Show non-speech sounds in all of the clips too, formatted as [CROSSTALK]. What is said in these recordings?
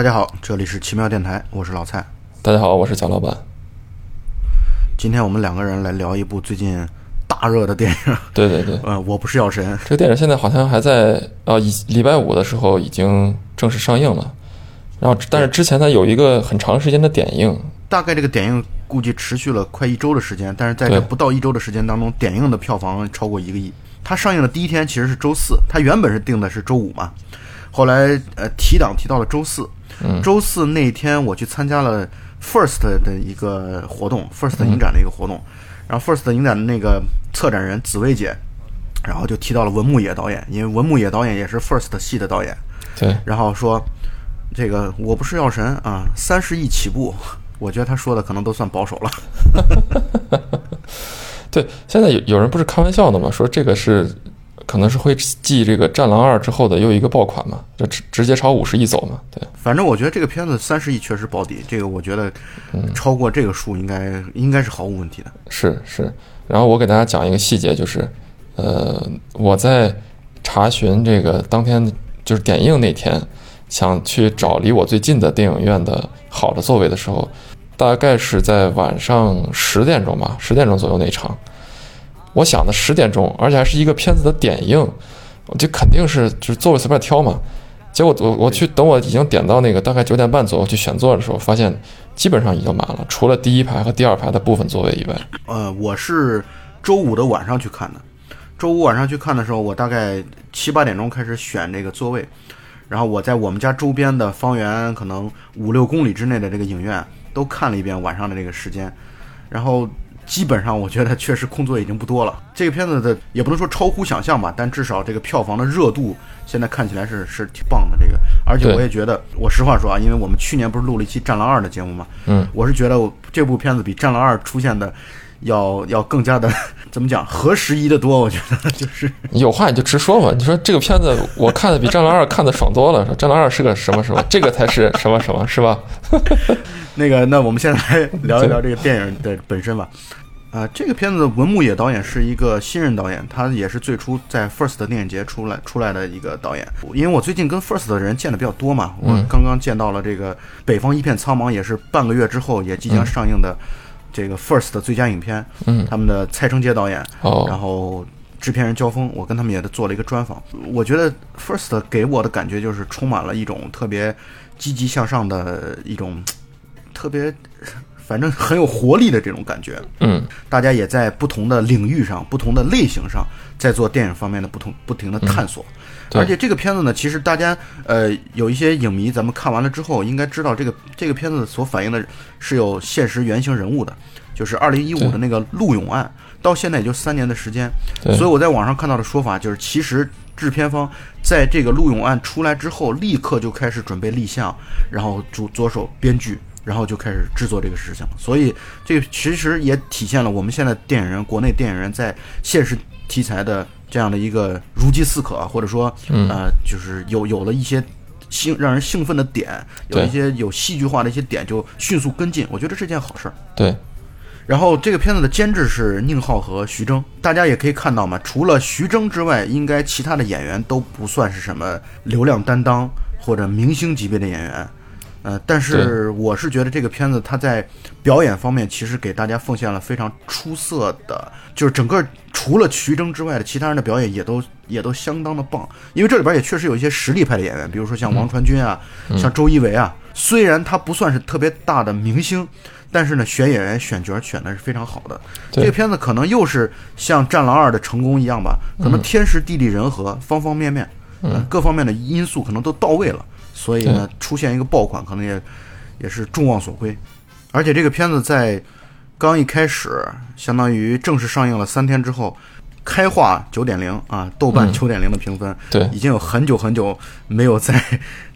大家好，这里是奇妙电台，我是老蔡。大家好，我是蒋老板。今天我们两个人来聊一部最近大热的电影。对对对，呃，我不是药神。这个电影现在好像还在呃，礼礼拜五的时候已经正式上映了。然后，但是之前它有一个很长时间的点映，大概这个点映估计持续了快一周的时间，但是在这不到一周的时间当中，点映的票房超过一个亿。它上映的第一天其实是周四，它原本是定的是周五嘛，后来呃提档提到了周四。嗯。周四那天我去参加了 First 的一个活动，First 影展的一个活动，然后 First 影展的那个策展人紫薇姐，然后就提到了文牧野导演，因为文牧野导演也是 First 系的导演，对。然后说这个我不是药神啊，三十亿起步，我觉得他说的可能都算保守了。[LAUGHS] 对。现在有有人不是开玩笑的嘛，说这个是可能是会继这个《战狼二》之后的又一个爆款嘛，就直直接朝五十亿走嘛。对，反正我觉得这个片子三十亿确实保底，这个我觉得超过这个数应该应该是毫无问题的。是是。然后我给大家讲一个细节，就是呃，我在查询这个当天就是点映那天，想去找离我最近的电影院的好的座位的时候，大概是在晚上十点钟吧，十点钟左右那一场。我想的十点钟，而且还是一个片子的点映，我就肯定是就是座位随便挑嘛。结果我我去等我已经点到那个大概九点半左右去选座的时候，发现基本上已经满了，除了第一排和第二排的部分座位以外。呃，我是周五的晚上去看的，周五晚上去看的时候，我大概七八点钟开始选这个座位，然后我在我们家周边的方圆可能五六公里之内的这个影院都看了一遍晚上的这个时间，然后基本上我觉得确实空座已经不多了。这个片子的也不能说超乎想象吧，但至少这个票房的热度现在看起来是是挺棒的。这个，而且我也觉得，我实话说啊，因为我们去年不是录了一期《战狼二》的节目嘛，嗯，我是觉得我这部片子比《战狼二》出现的要要更加的怎么讲合时宜的多。我觉得就是有话你就直说嘛，你说这个片子我看的比《战狼二》看的爽多了，说《战狼二》是个什么什么，这个才是什么什么，是吧？[LAUGHS] 那个，那我们现在来聊一聊这个电影的本身吧。啊、这个片子文牧野导演是一个新人导演，他也是最初在 First 的电影节出来出来的一个导演。因为我最近跟 First 的人见的比较多嘛，我刚刚见到了这个《北方一片苍茫》，也是半个月之后也即将上映的这个 First 的最佳影片。嗯他们的蔡成杰导演，然哦，后制片人焦峰，我跟他们也做了一个专访。我觉得 First 给我的感觉就是充满了一种特别积极向上的一种特别，反正很有活力的这种感觉。嗯，大家也在不同的领域上、不同的类型上，在做电影方面的不同不停的探索。对而且这个片子呢，其实大家呃有一些影迷，咱们看完了之后，应该知道这个这个片子所反映的是有现实原型人物的，就是二零一五对的那个陆勇案，到现在也就三年的时间。所以我在网上看到的说法就是，其实制片方在这个陆勇案出来之后，立刻就开始准备立项，然后主着手编剧，然后就开始制作这个事情。所以这个其实也体现了我们现在电影人，国内电影人在现实题材的这样的一个如饥似渴，或者说嗯呃，就是有有了一些。兴让人兴奋的点，有一些有戏剧化的一些点，就迅速跟进，我觉得是件好事儿。对，然后这个片子的监制是宁浩和徐峥，大家也可以看到嘛，除了徐峥之外，应该其他的演员都不算是什么流量担当或者明星级别的演员。呃，但是我是觉得这个片子它在表演方面其实给大家奉献了非常出色的，就是整个除了徐峥之外的其他人的表演也都也都相当的棒，因为这里边也确实有一些实力派的演员，比如说像王传君啊，像周一围啊，虽然他不算是特别大的明星，但是呢，选演员选角选的是非常好的。这个片子可能又是像《战狼二》的成功一样吧，可能天时地利人和，方方面面，呃各方面的因素可能都到位了，所以呢，出现一个爆款，可能也也是众望所归。而且这个片子在刚一开始，相当于正式上映了三天之后，开画九点零啊，豆瓣嗯九点零的评分，对已经有很久很久没有在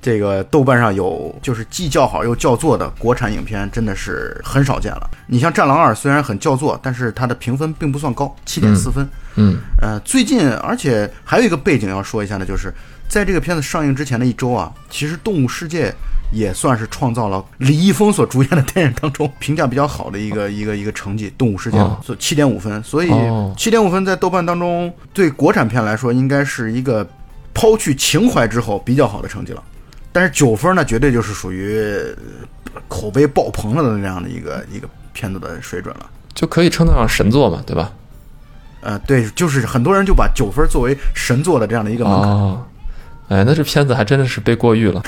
这个豆瓣上有就是既叫好又叫座的国产影片，真的是很少见了。你像《战狼二》，虽然很叫座，但是它的评分并不算高，七点四分。嗯呃，最近而且还有一个背景要说一下呢，就是在这个片子上映之前的一周啊，其实《动物世界》也算是创造了李易峰所主演的电影当中评价比较好的一个一个一个成绩，《动物世界》哦所七点五分，所以哦七点五分在豆瓣当中对国产片来说，应该是一个抛去情怀之后比较好的成绩了。但是九分呢，绝对就是属于呃口碑爆棚了的那样的一个一个片子的水准了。就可以称得上神作嘛，对吧？呃，对，就是很多人就把九分作为神作的这样的一个门槛。哦，哎，那这片子还真的是被过誉了。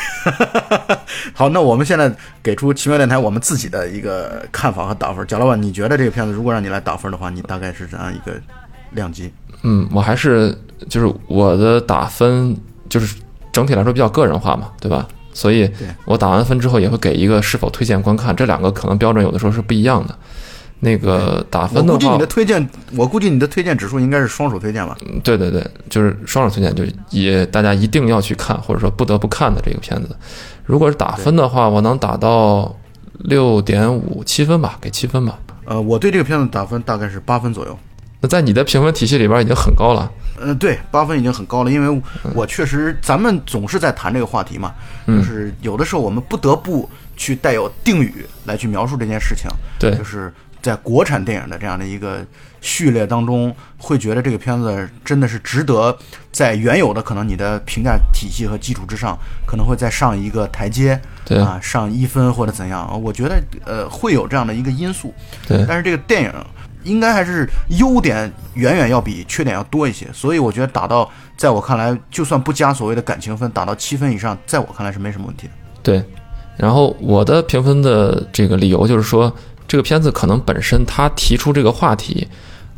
[LAUGHS] 好，那我们现在给出奇妙电台我们自己的一个看法和打分。贾老板，你觉得这个片子如果让你来打分的话，你大概是怎样一个量级？嗯，我还是就是我的打分就是整体来说比较个人化嘛，对吧？所以我打完分之后也会给一个是否推荐观看，这两个可能标准有的时候是不一样的。那个打分的话我估计你的，推荐，我估计你的推荐指数应该是双手推荐吧？对对对，就是双手推荐，就是也大家一定要去看，或者说不得不看的这个片子。如果是打分的话，我能打到六点五七分吧，给七分吧。呃，我对这个片子打分大概是八分左右。那在你的评分体系里边已经很高了。呃，对，八分已经很高了，因为我确实，咱们总是在谈这个话题嘛，嗯就是有的时候我们不得不去带有定语来去描述这件事情，对就是在国产电影的这样的一个序列当中，会觉得这个片子真的是值得在原有的可能你的评价体系和基础之上，可能会再上一个台阶，对。啊，上一分或者怎样，我觉得呃会有这样的一个因素，对。但是这个电影应该还是优点远远要比缺点要多一些，所以我觉得打到，在我看来，就算不加所谓的感情分，打到七分以上，在我看来是没什么问题的。对，然后我的评分的这个理由就是说，这个片子可能本身他提出这个话题，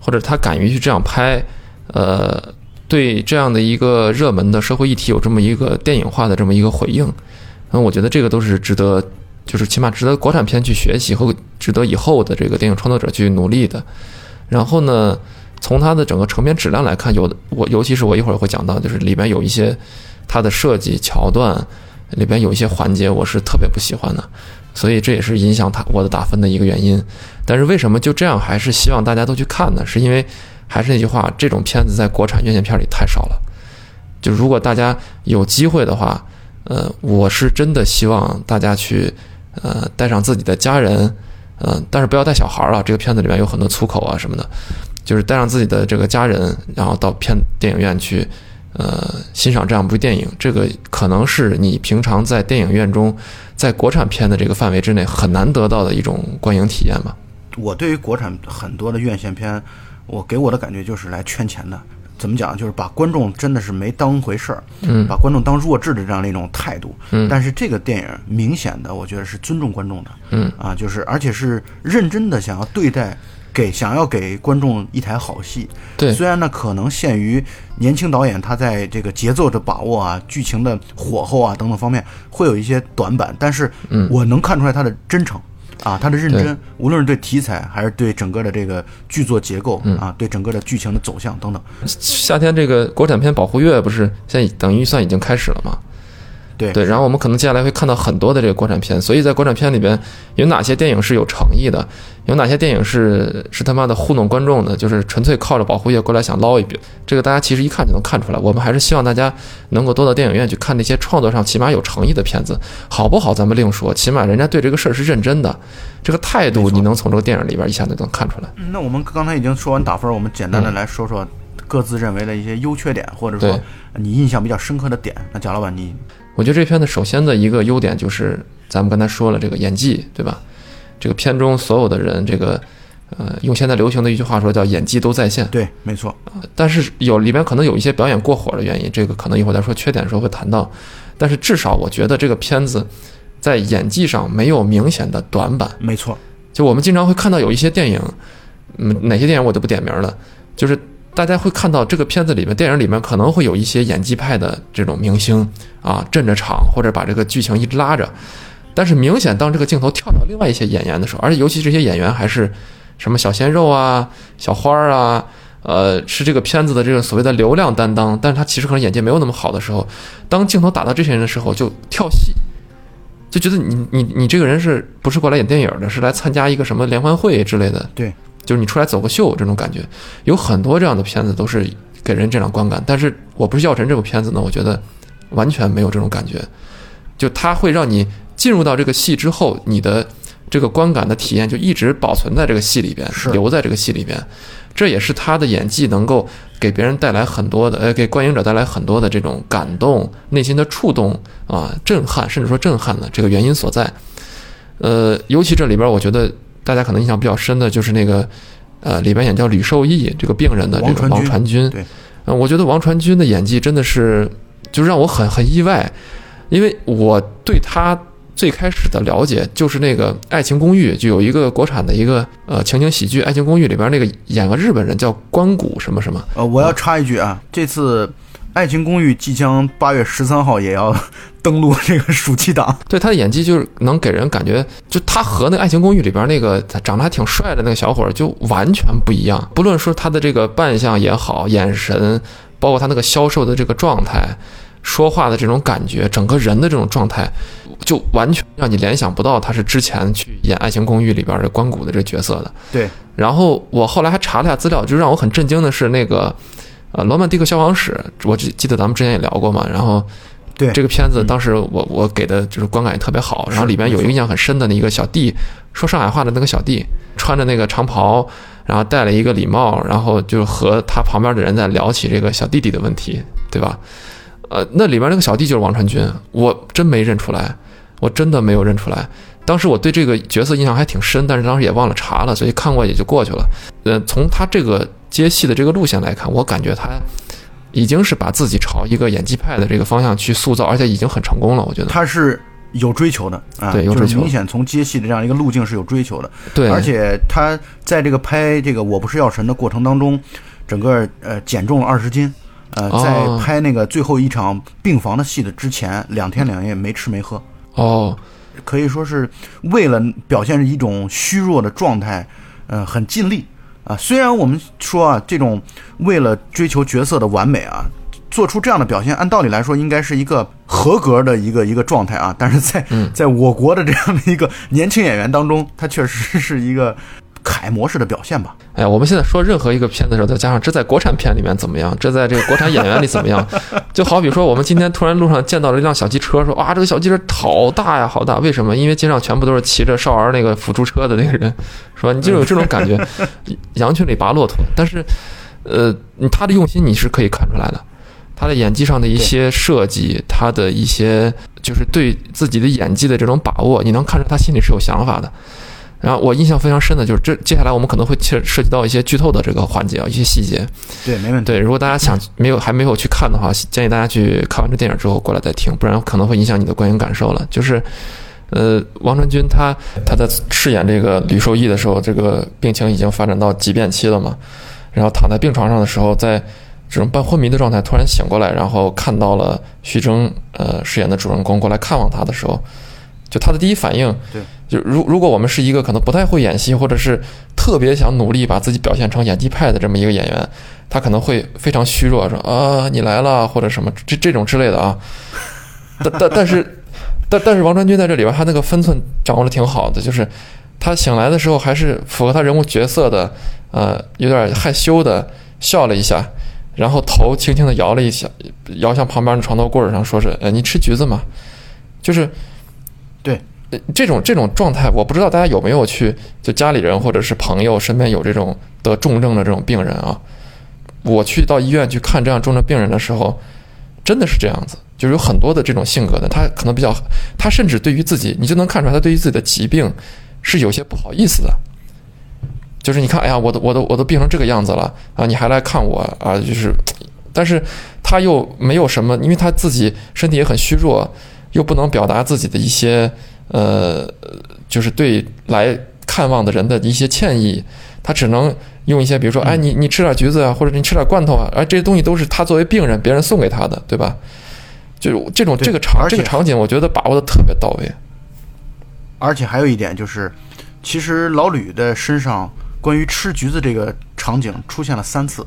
或者他敢于去这样拍，呃，对这样的一个热门的社会议题有这么一个电影化的这么一个回应，嗯，我觉得这个都是值得，就是起码值得国产片去学习和值得以后的这个电影创作者去努力的。然后呢，从它的整个成片质量来看，有的我尤其是我一会儿会讲到，就是里边有一些它的设计桥段里边有一些环节我是特别不喜欢的，所以这也是影响他我的打分的一个原因。但是为什么就这样还是希望大家都去看呢？是因为还是那句话，这种片子在国产院线片里太少了。就如果大家有机会的话，呃，我是真的希望大家去呃带上自己的家人，呃，但是不要带小孩儿啊。这个片子里面有很多粗口啊什么的，就是带上自己的这个家人，然后到片电影院去，呃，欣赏这样一部电影。这个可能是你平常在电影院中，在国产片的这个范围之内很难得到的一种观影体验吧。我对于国产很多的院线片，我给我的感觉就是来圈钱的。怎么讲？就是把观众真的是没当回事儿，嗯把观众当弱智的这样的一种态度。嗯但是这个电影明显的，我觉得是尊重观众的。嗯啊，就是而且是认真的想要对待，给想要给观众一台好戏。对虽然呢可能限于年轻导演他在这个节奏的把握啊、剧情的火候啊等等方面会有一些短板，但是嗯我能看出来他的真诚。啊，他的认真，无论是对题材还是对整个的这个剧作结构、嗯啊，对整个的剧情的走向等等，夏天这个国产片保护月不是现在等于算已经开始了吗？对对，然后我们可能接下来会看到很多的这个国产片，所以在国产片里边有哪些电影是有诚意的，有哪些电影是是他妈的糊弄观众的，就是纯粹靠着保护业过来想捞一笔，这个大家其实一看就能看出来。我们还是希望大家能够多到电影院去看那些创作上起码有诚意的片子，好不好咱们另说，起码人家对这个事儿是认真的，这个态度你能从这个电影里边一下就能看出来。嗯那我们刚才已经说完打分，我们简单的来说说各自认为的一些优缺点，或者说你印象比较深刻的点。那贾老板，你我觉得这片子首先的一个优点就是咱们刚才说了这个演技，对吧？这个片中所有的人，这个呃，用现在流行的一句话说叫演技都在线。对，没错，但是有里边可能有一些表演过火的原因，这个可能一会儿再说缺点的时候会谈到。但是至少我觉得这个片子在演技上没有明显的短板。没错，就我们经常会看到有一些电影，嗯，哪些电影我就不点名了，就是大家会看到这个片子里面，电影里面可能会有一些演技派的这种明星啊，镇着场或者把这个剧情一直拉着，但是明显当这个镜头跳到另外一些演员的时候，而且尤其这些演员还是什么小鲜肉啊、小花儿啊。呃，是这个片子的这个所谓的流量担当，但是他其实可能演技没有那么好的时候，当镜头打到这些人的时候，就跳戏，就觉得你你你这个人是不是过来演电影的，是来参加一个什么联欢会之类的？对，就是你出来走个秀这种感觉，有很多这样的片子都是给人这样观感。但是我不是药神这部片子呢，我觉得完全没有这种感觉，就它会让你进入到这个戏之后，你的这个观感的体验就一直保存在这个戏里边，留在这个戏里边。这也是他的演技能够给别人带来很多的，呃，给观影者带来很多的这种感动、内心的触动啊、震撼，甚至说震撼的这个原因所在。呃，尤其这里边，我觉得大家可能印象比较深的就是那个，呃，里边演叫吕受益这个病人的这个王传君。对，呃，我觉得王传君的演技真的是，就让我很很意外，因为我对他最开始的了解就是那个《爱情公寓》，就有一个国产的一个呃情景喜剧《爱情公寓》里边那个演个日本人叫关谷什么什么，呃，我要插一句啊，这次《爱情公寓》即将八月十三号也要登陆这个暑期档，[LAUGHS] 对他的演技就是能给人感觉，就他和那个《爱情公寓》里边那个长得还挺帅的那个小伙儿就完全不一样。不论说他的这个扮相也好，眼神，包括他那个消瘦的这个状态，说话的这种感觉，整个人的这种状态，就完全让你联想不到他是之前去演《爱情公寓》里边的关谷的这个角色的。对，然后我后来还查了一下资料，就让我很震惊的是那个，呃，《罗曼蒂克消亡史》，我记记得咱们之前也聊过嘛。然后对这个片子当时我我给的就是观感也特别好，然后里边有一个印象很深的那一个小弟，说上海话的那个小弟，穿着那个长袍，然后戴了一个礼帽，然后就和他旁边的人在聊起这个小弟弟的问题，对吧？呃，那里边那个小弟就是王传君，我真没认出来，我真的没有认出来。当时我对这个角色印象还挺深，但是当时也忘了查了，所以看过也就过去了。呃，从他这个接戏的这个路线来看，我感觉他已经是把自己朝一个演技派的这个方向去塑造，而且已经很成功了。我觉得，他是有追求的啊，对有追求就是明显从接戏的这样一个路径是有追求的，对，而且他在这个拍这个《我不是药神》的过程当中，整个呃减重了二十斤。呃，哦在拍那个最后一场病房的戏的之前，两天两夜没吃没喝，哦，可以说是为了表现一种虚弱的状态，呃，很尽力啊。虽然我们说啊，这种为了追求角色的完美啊，做出这样的表现，按道理来说应该是一个合格的一个一个状态啊。但是在嗯在我国的这样的一个年轻演员当中，他确实是一个楷模式的表现吧。哎，我们现在说任何一个片子的时候，再加上这在国产片里面怎么样，这在这个国产演员里怎么样，[LAUGHS] 就好比说我们今天突然路上见到了一辆小汽车，说啊这个小汽车好大呀，好大，为什么？因为街上全部都是骑着少儿那个辅助车的那个人，是吧？你就有这种感觉，羊群里拔骆驼。但是，呃，他的用心你是可以看出来的，他的演技上的一些设计，他的一些就是对自己的演技的这种把握，你能看出他心里是有想法的。然后我印象非常深的就是这，接下来我们可能会涉涉及到一些剧透的这个环节啊，一些细节。对，没问题。对，如果大家想没有还没有去看的话，建议大家去看完这电影之后过来再听，不然可能会影响你的观影感受了。就是，呃，王传君他他在饰演这个吕受益的时候，这个病情已经发展到急变期了嘛，然后躺在病床上的时候，在这种半昏迷的状态突然醒过来，然后看到了徐峥呃饰演的主人公过来看望他的时候，就他的第一反应，对，就如如果我们是一个可能不太会演戏，或者是特别想努力把自己表现成演技派的这么一个演员，他可能会非常虚弱，说啊你来了或者什么 [LAUGHS] 这这种之类的啊。[LAUGHS] 但但但是但但是王传君在这里边，他那个分寸掌握的挺好的，就是他醒来的时候还是符合他人物角色的，呃，有点害羞的笑了一下，然后头轻轻的摇了一下，摇向旁边的床头柜上，说是呃你吃橘子吗？就是对。这种这种状态，我不知道大家有没有去，就家里人或者是朋友身边有这种得重症的这种病人啊。我去到医院去看这样重症病人的时候，真的是这样子，就是有很多的这种性格的，他可能比较，他甚至对于自己，你就能看出来，他对于自己的疾病是有些不好意思的。就是你看，哎呀，我都我都我都病成这个样子了啊，你还来看我啊？就是，但是他又没有什么，因为他自己身体也很虚弱，又不能表达自己的一些呃，就是对来看望的人的一些歉意，他只能用一些，比如说，哎，你你吃点橘子啊，或者你吃点罐头啊，哎，这些东西都是他作为病人别人送给他的，对吧？就是这种这个场这个场景，我觉得把握的特别到位。而且还有一点就是，其实老吕的身上关于吃橘子这个场景出现了三次。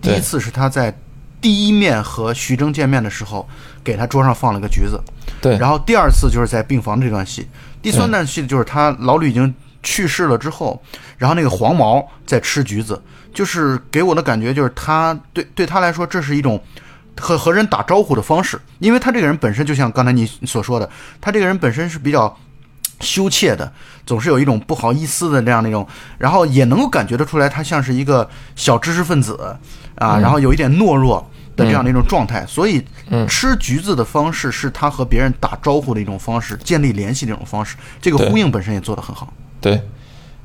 第一次是他在第一面和徐峥见面的时候，给他桌上放了个橘子。对，然后第二次就是在病房这段戏，第三段戏就是他老吕已经去世了之后，然后那个黄毛在吃橘子，就是给我的感觉就是他对对他来说这是一种和和人打招呼的方式，因为他这个人本身就像刚才你所说的，他这个人本身是比较羞怯的，总是有一种不好意思的这样的一种，然后也能够感觉得出来，他像是一个小知识分子啊，然后有一点懦弱的这样的一种状态。所以，吃橘子的方式是他和别人打招呼的一种方式，建立联系的一种方式。这个呼应本身也做得很好。对，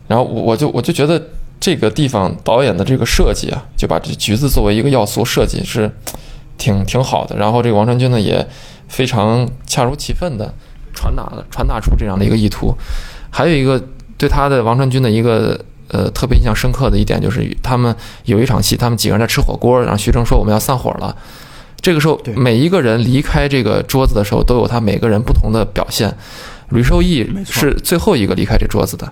然后我我就我就觉得这个地方导演的这个设计啊，就把这橘子作为一个要素设计是挺挺好的。然后这个王传君呢也非常恰如其分的。传达了传达出这样的一个意图，还有一个对他的王传君的一个呃特别印象深刻的一点就是，他们有一场戏，他们几个人在吃火锅，然后徐峥说我们要散伙了。这个时候，每一个人离开这个桌子的时候，都有他每个人不同的表现。吕受益是最后一个离开这桌子的，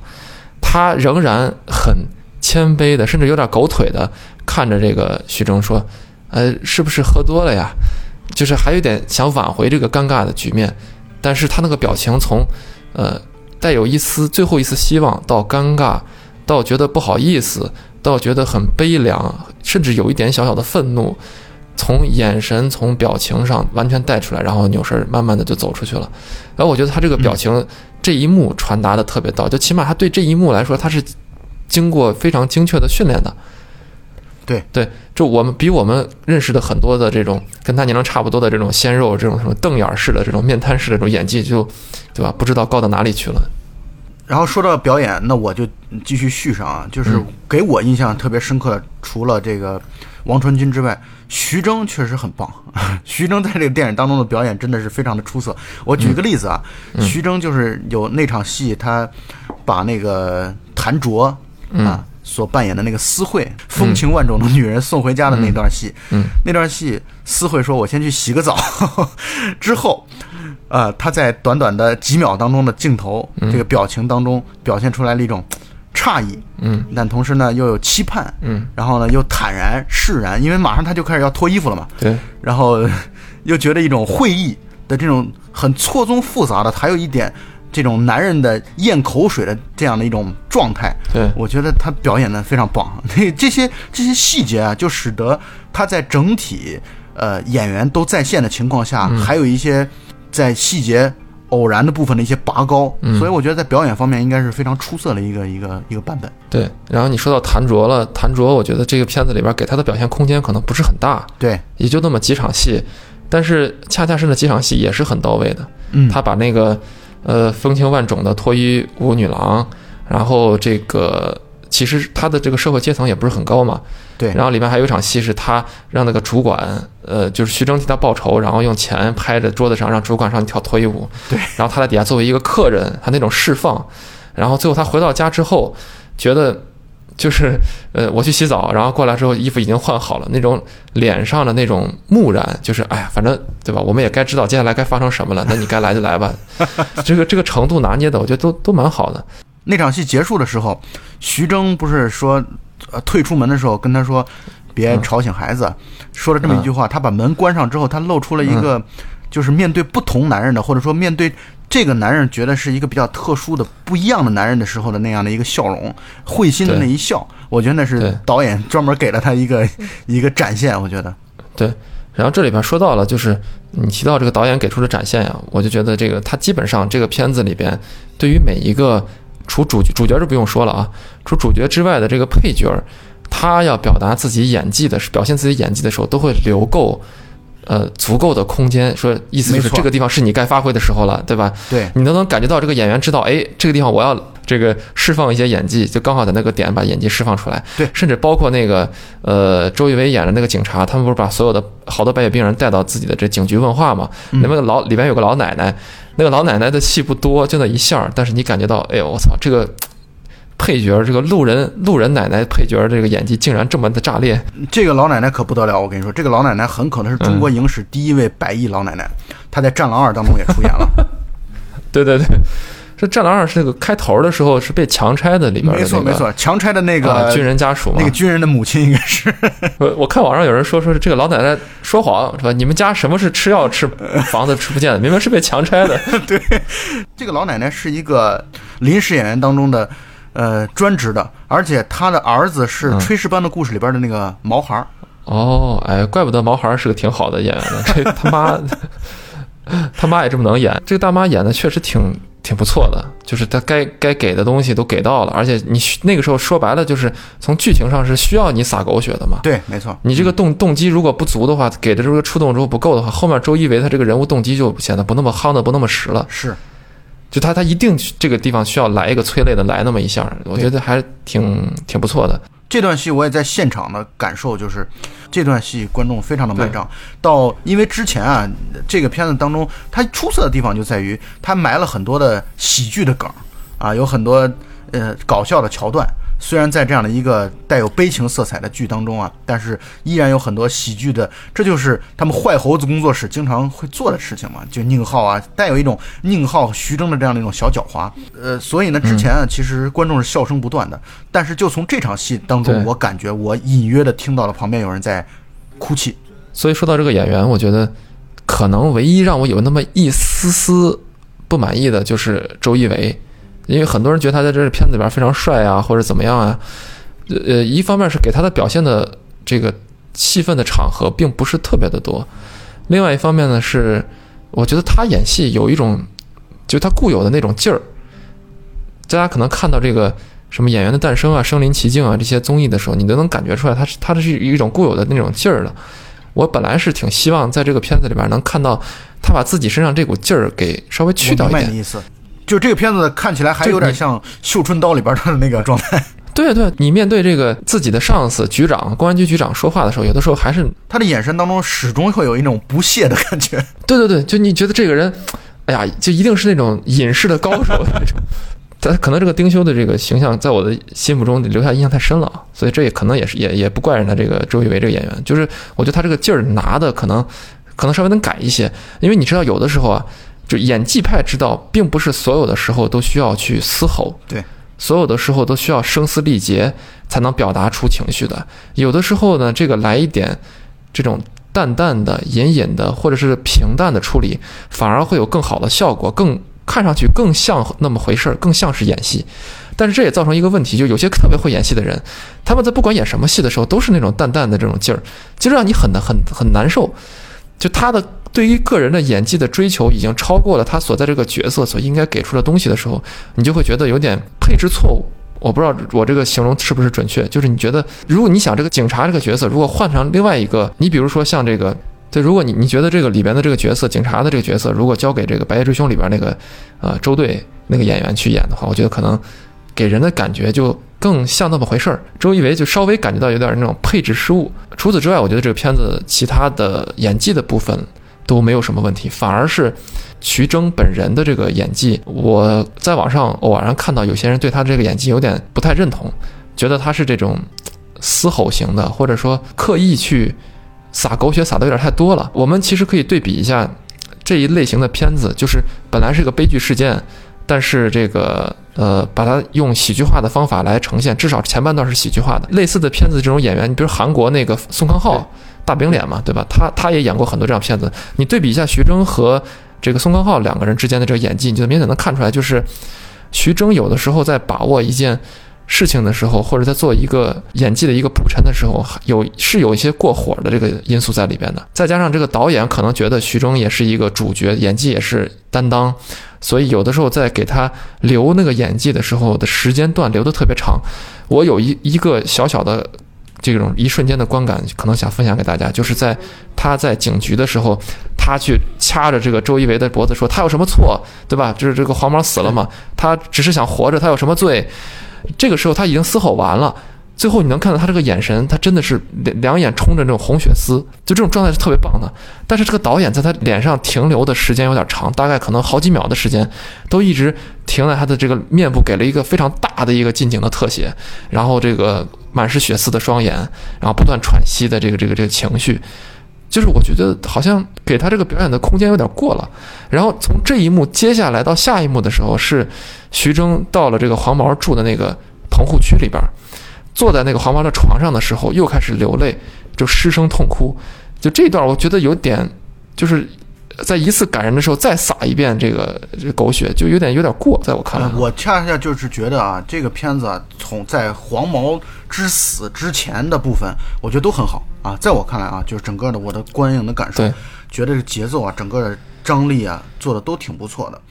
他仍然很谦卑的，甚至有点狗腿的看着这个徐峥说：“呃，是不是喝多了呀？”就是还有点想挽回这个尴尬的局面。但是他那个表情从，呃，带有一丝最后一丝希望，到尴尬，到觉得不好意思，到觉得很悲凉，甚至有一点小小的愤怒，从眼神、从表情上完全带出来，然后扭身慢慢的就走出去了。然后我觉得他这个表情这一幕传达的特别到，就起码他对这一幕来说，他是经过非常精确的训练的。对对，就我们比我们认识的很多的这种跟他年龄差不多的这种鲜肉，这种什么瞪眼式的这种面瘫式的这种演技，就对吧？不知道高到哪里去了。然后说到表演，那我就继续续上啊，就是给我印象特别深刻的，除了这个王传君之外，徐峥确实很棒。[LAUGHS] 徐峥在这个电影当中的表演真的是非常的出色。我举个例子啊，徐峥就是有那场戏，他把那个谭卓啊。所扮演的那个思慧，风情万种的女人送回家的那段戏，那段戏，思慧说：“我先去洗个澡。[LAUGHS] ”之后，呃，他在短短的几秒当中的镜头，这个表情当中表现出来了一种诧异，嗯，但同时呢又有期盼，嗯，然后呢又坦然释然，因为马上他就开始要脱衣服了嘛，对，然后 [LAUGHS] 又觉得一种会意的这种很错综复杂的，还有一点。这种男人的咽口水的这样的一种状态，对。我觉得他表演的非常棒。[LAUGHS] 这这些这些细节啊，就使得他在整体呃演员都在线的情况下，还有一些在细节偶然的部分的一些拔高。所以我觉得在表演方面应该是非常出色的一个一个一个版本。对，然后你说到谭卓了，谭卓，我觉得这个片子里边给他的表现空间可能不是很大，对，也就那么几场戏，但是恰恰是那几场戏也是很到位的。嗯，他把那个。呃，风情万种的脱衣舞女郎，然后这个其实他的这个社会阶层也不是很高嘛。对。然后里面还有一场戏是他让那个主管，呃，就是徐峥替他报仇，然后用钱拍着桌子上让主管上去跳脱衣舞。对。然后他在底下作为一个客人，他那种释放，然后最后他回到家之后，觉得。就是，呃，我去洗澡，然后过来之后衣服已经换好了，那种脸上的那种木然，就是哎呀，反正对吧？我们也该知道接下来该发生什么了。那你该来就来吧。这个这个程度拿捏的，我觉得都都蛮好的。那场戏结束的时候，徐峥不是说，呃，退出门的时候跟他说，别吵醒孩子，说了这么一句话。他把门关上之后，他露出了一个，就是面对不同男人的，或者说面对。这个男人觉得是一个比较特殊的、不一样的男人的时候的那样的一个笑容，会心的那一笑，我觉得那是导演专门给了他一个一个展现。我觉得，对。然后这里边说到了，就是你提到这个导演给出的展现呀，我就觉得这个他基本上这个片子里边，对于每一个除主主角就不用说了啊，除主角之外的这个配角，他要表达自己演技的、表现自己演技的时候，都会留够。呃，足够的空间，说意思就是这个地方是你该发挥的时候了，对吧？对，你都能感觉到这个演员知道，哎，这个地方我要这个释放一些演技，就刚好在那个点把演技释放出来。对，甚至包括那个呃，周一围演的那个警察，他们不是把所有的好多白血病人带到自己的这警局问话嘛？那个老里边有个老奶奶，那个老奶奶的戏不多，就那一下，但是你感觉到，哎呦，我操，这个。配角这个路人路人奶奶配角这个演技竟然这么的炸裂，这个老奶奶可不得了！我跟你说，这个老奶奶很可能是中国影史第一位百亿老奶奶，她在《战狼二》当中也出演了。[LAUGHS] 对对对，这《战狼二》是那个开头的时候是被强拆的里面没错没错，强拆的那个军人家属，那个军人的母亲应该是。[LAUGHS] 我我看网上有人说说是这个老奶奶说谎是吧？你们家什么是吃药吃房子吃不见的？明明是被强拆的。[LAUGHS] 对，这个老奶奶是一个临时演员当中的。呃，专职的，而且她的儿子是《炊事班的故事》里边的那个毛孩儿。哦，哎，怪不得毛孩儿是个挺好的演员呢。这他妈，[LAUGHS] 他妈也这么能演。这个大妈演的确实挺挺不错的，就是他该该给的东西都给到了，而且你那个时候说白了就是从剧情上是需要你撒狗血的嘛。对，没错。你这个动动机如果不足的话，给的这个触动如果不够的话，后面周一围他这个人物动机就显得不那么夯的不那么实了。是，就他他一定这个地方需要来一个催泪的来那么一下，我觉得还挺挺不错的。这段戏我也在现场的感受就是，这段戏观众非常的买账。到因为之前啊，这个片子当中它出色的地方就在于它埋了很多的喜剧的梗啊，有很多呃搞笑的桥段。虽然在这样的一个带有悲情色彩的剧当中啊，但是依然有很多喜剧的，这就是他们坏猴子工作室经常会做的事情嘛。就宁浩啊，带有一种宁浩、徐峥的这样的一种小狡猾。呃，所以呢，之前啊，其实观众是笑声不断的。但是就从这场戏当中，我感觉我隐约的听到了旁边有人在哭泣。所以说到这个演员，我觉得可能唯一让我有那么一丝丝不满意的就是周一围。因为很多人觉得他在这片子里边非常帅啊，或者怎么样啊，呃，一方面是给他的表现的这个戏份的场合并不是特别的多，另外一方面呢是，我觉得他演戏有一种，就他固有的那种劲儿。大家可能看到这个什么《演员的诞生》啊、《身临其境》啊这些综艺的时候，你都能感觉出来，他是他的是一种固有的那种劲儿的。我本来是挺希望在这个片子里边能看到他把自己身上这股劲儿给稍微去掉一点。就这个片子看起来还有点像《绣春刀》里边的那个状态。对对，你面对这个自己的上司局长、公安局局长说话的时候，有的时候还是他的眼神当中始终会有一种不屑的感觉。对对对，就你觉得这个人，哎呀，就一定是那种隐士的高手。[LAUGHS] 他可能这个丁修的这个形象在我的心目中留下印象太深了，所以这也可能也是也也不怪人家这个周一围这个演员，就是我觉得他这个劲儿拿的可能可能稍微能改一些，因为你知道有的时候啊。就演技派知道，并不是所有的时候都需要去嘶吼，对，所有的时候都需要声嘶力竭才能表达出情绪的。有的时候呢，这个来一点这种淡淡的、隐隐的，或者是平淡的处理，反而会有更好的效果，更看上去更像那么回事儿，更像是演戏。但是这也造成一个问题，就有些特别会演戏的人，他们在不管演什么戏的时候，都是那种淡淡的这种劲儿，就让你很很很难受。就他的。对于个人的演技的追求已经超过了他所在这个角色所应该给出的东西的时候，你就会觉得有点配置错误。我不知道我这个形容是不是准确，就是你觉得，如果你想这个警察这个角色，如果换成另外一个，你比如说像这个，对，如果你你觉得这个里边的这个角色，警察的这个角色，如果交给这个《白夜追凶》里边那个，呃，周队那个演员去演的话，我觉得可能给人的感觉就更像那么回事儿。周一围就稍微感觉到有点那种配置失误。除此之外，我觉得这个片子其他的演技的部分。都没有什么问题，反而是徐峥本人的这个演技，我在网上偶然看到有些人对他这个演技有点不太认同，觉得他是这种嘶吼型的，或者说刻意去撒狗血撒的有点太多了。我们其实可以对比一下这一类型的片子，就是本来是个悲剧事件，但是这个呃把它用喜剧化的方法来呈现，至少前半段是喜剧化的。类似的片子，这种演员，你比如韩国那个宋康昊。大饼脸嘛，对吧？他他也演过很多这样片子。你对比一下徐峥和这个宋康昊两个人之间的这个演技，你就明显能看出来，就是徐峥有的时候在把握一件事情的时候，或者在做一个演技的一个补陈的时候，有是有一些过火的这个因素在里边的。再加上这个导演可能觉得徐峥也是一个主角，演技也是担当，所以有的时候在给他留那个演技的时候的时间段留的特别长。我有一一个小小的。这种一瞬间的观感，可能想分享给大家，就是在他在警局的时候，他去掐着这个周一围的脖子说：“他有什么错，对吧？就是这个黄毛死了嘛，他只是想活着，他有什么罪？”这个时候他已经嘶吼完了。最后你能看到他这个眼神，他真的是两两眼冲着那种红血丝，就这种状态是特别棒的。但是这个导演在他脸上停留的时间有点长，大概可能好几秒的时间，都一直停在他的这个面部，给了一个非常大的一个近景的特写，然后这个满是血丝的双眼，然后不断喘息的这个这个这个情绪，就是我觉得好像给他这个表演的空间有点过了。然后从这一幕接下来到下一幕的时候，是徐峥到了这个黄毛住的那个棚户区里边。坐在那个黄毛的床上的时候，又开始流泪，就失声痛哭。就这段，我觉得有点，就是在一次感人的时候再撒一遍这个这狗血，就有点有点过，在我看来。我恰恰就是觉得啊，这个片子啊，从在黄毛之死之前的部分，我觉得都很好啊。在我看来啊，就是整个的我的观影的感受，觉得这节奏啊，整个的张力啊，做的都挺不错的。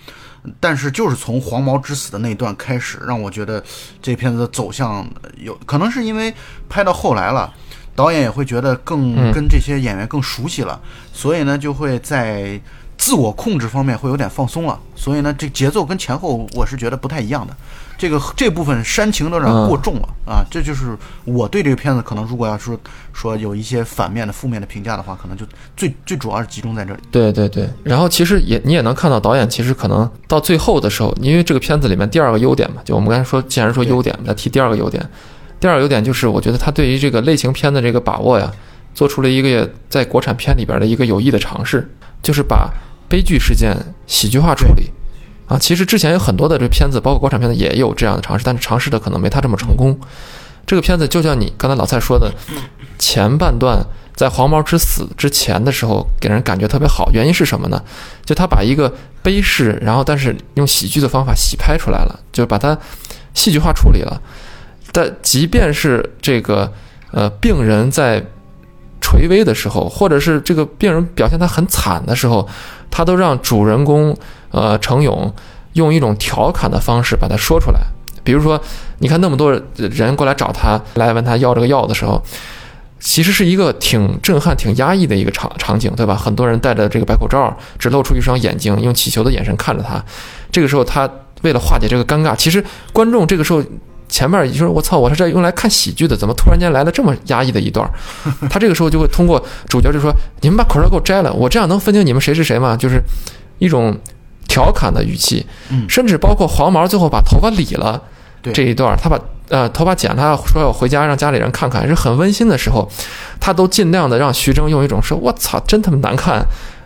但是就是从黄毛之死的那一段开始，让我觉得这片子的走向有可能是因为拍到后来了，导演也会觉得更跟这些演员更熟悉了，所以呢就会在自我控制方面会有点放松了。所以呢，这节奏跟前后我是觉得不太一样的。这个这部分煽情有点过重了啊！这就是我对这个片子可能如果要说说有一些反面的负面的评价的话，可能就最最主要是集中在这里。对对对，然后其实也你也能看到导演其实可能到最后的时候，因为这个片子里面第二个优点嘛，就我们刚才说，既然说优点，再提第二个优点。第二个优点就是我觉得他对于这个类型片的这个把握呀，做出了一个在国产片里边的一个有益的尝试，就是把悲剧事件喜剧化处理。啊，其实之前有很多的这片子，包括国产片子也有这样的尝试，但是尝试的可能没他这么成功。这个片子就像你刚才老蔡说的，前半段在黄毛之死之前的时候，给人感觉特别好。原因是什么呢？就他把一个悲事，然后但是用喜剧的方法洗拍出来了，就把它戏剧化处理了。但即便是这个呃病人在垂危的时候，或者是这个病人表现他很惨的时候，他都让主人公。呃，程勇用一种调侃的方式把它说出来，比如说，你看那么多人过来找他，来问他要这个药的时候，其实是一个挺震撼、挺压抑的一个场场景，对吧？很多人戴着这个白口罩，只露出一双眼睛，用乞求的眼神看着他。这个时候，他为了化解这个尴尬，其实观众这个时候前面就是：“我操，我是这用来看喜剧的，怎么突然间来了这么压抑的一段？”他这个时候就会通过主角就说：“你们把口罩给我摘了，我这样能分清你们谁是谁吗？”就是一种。调侃的语气，甚至包括黄毛最后把头发理了这一段，他把呃头发剪了，说要回家让家里人看看，是很温馨的时候，他都尽量的让徐峥用一种说“我操，真他妈难看”，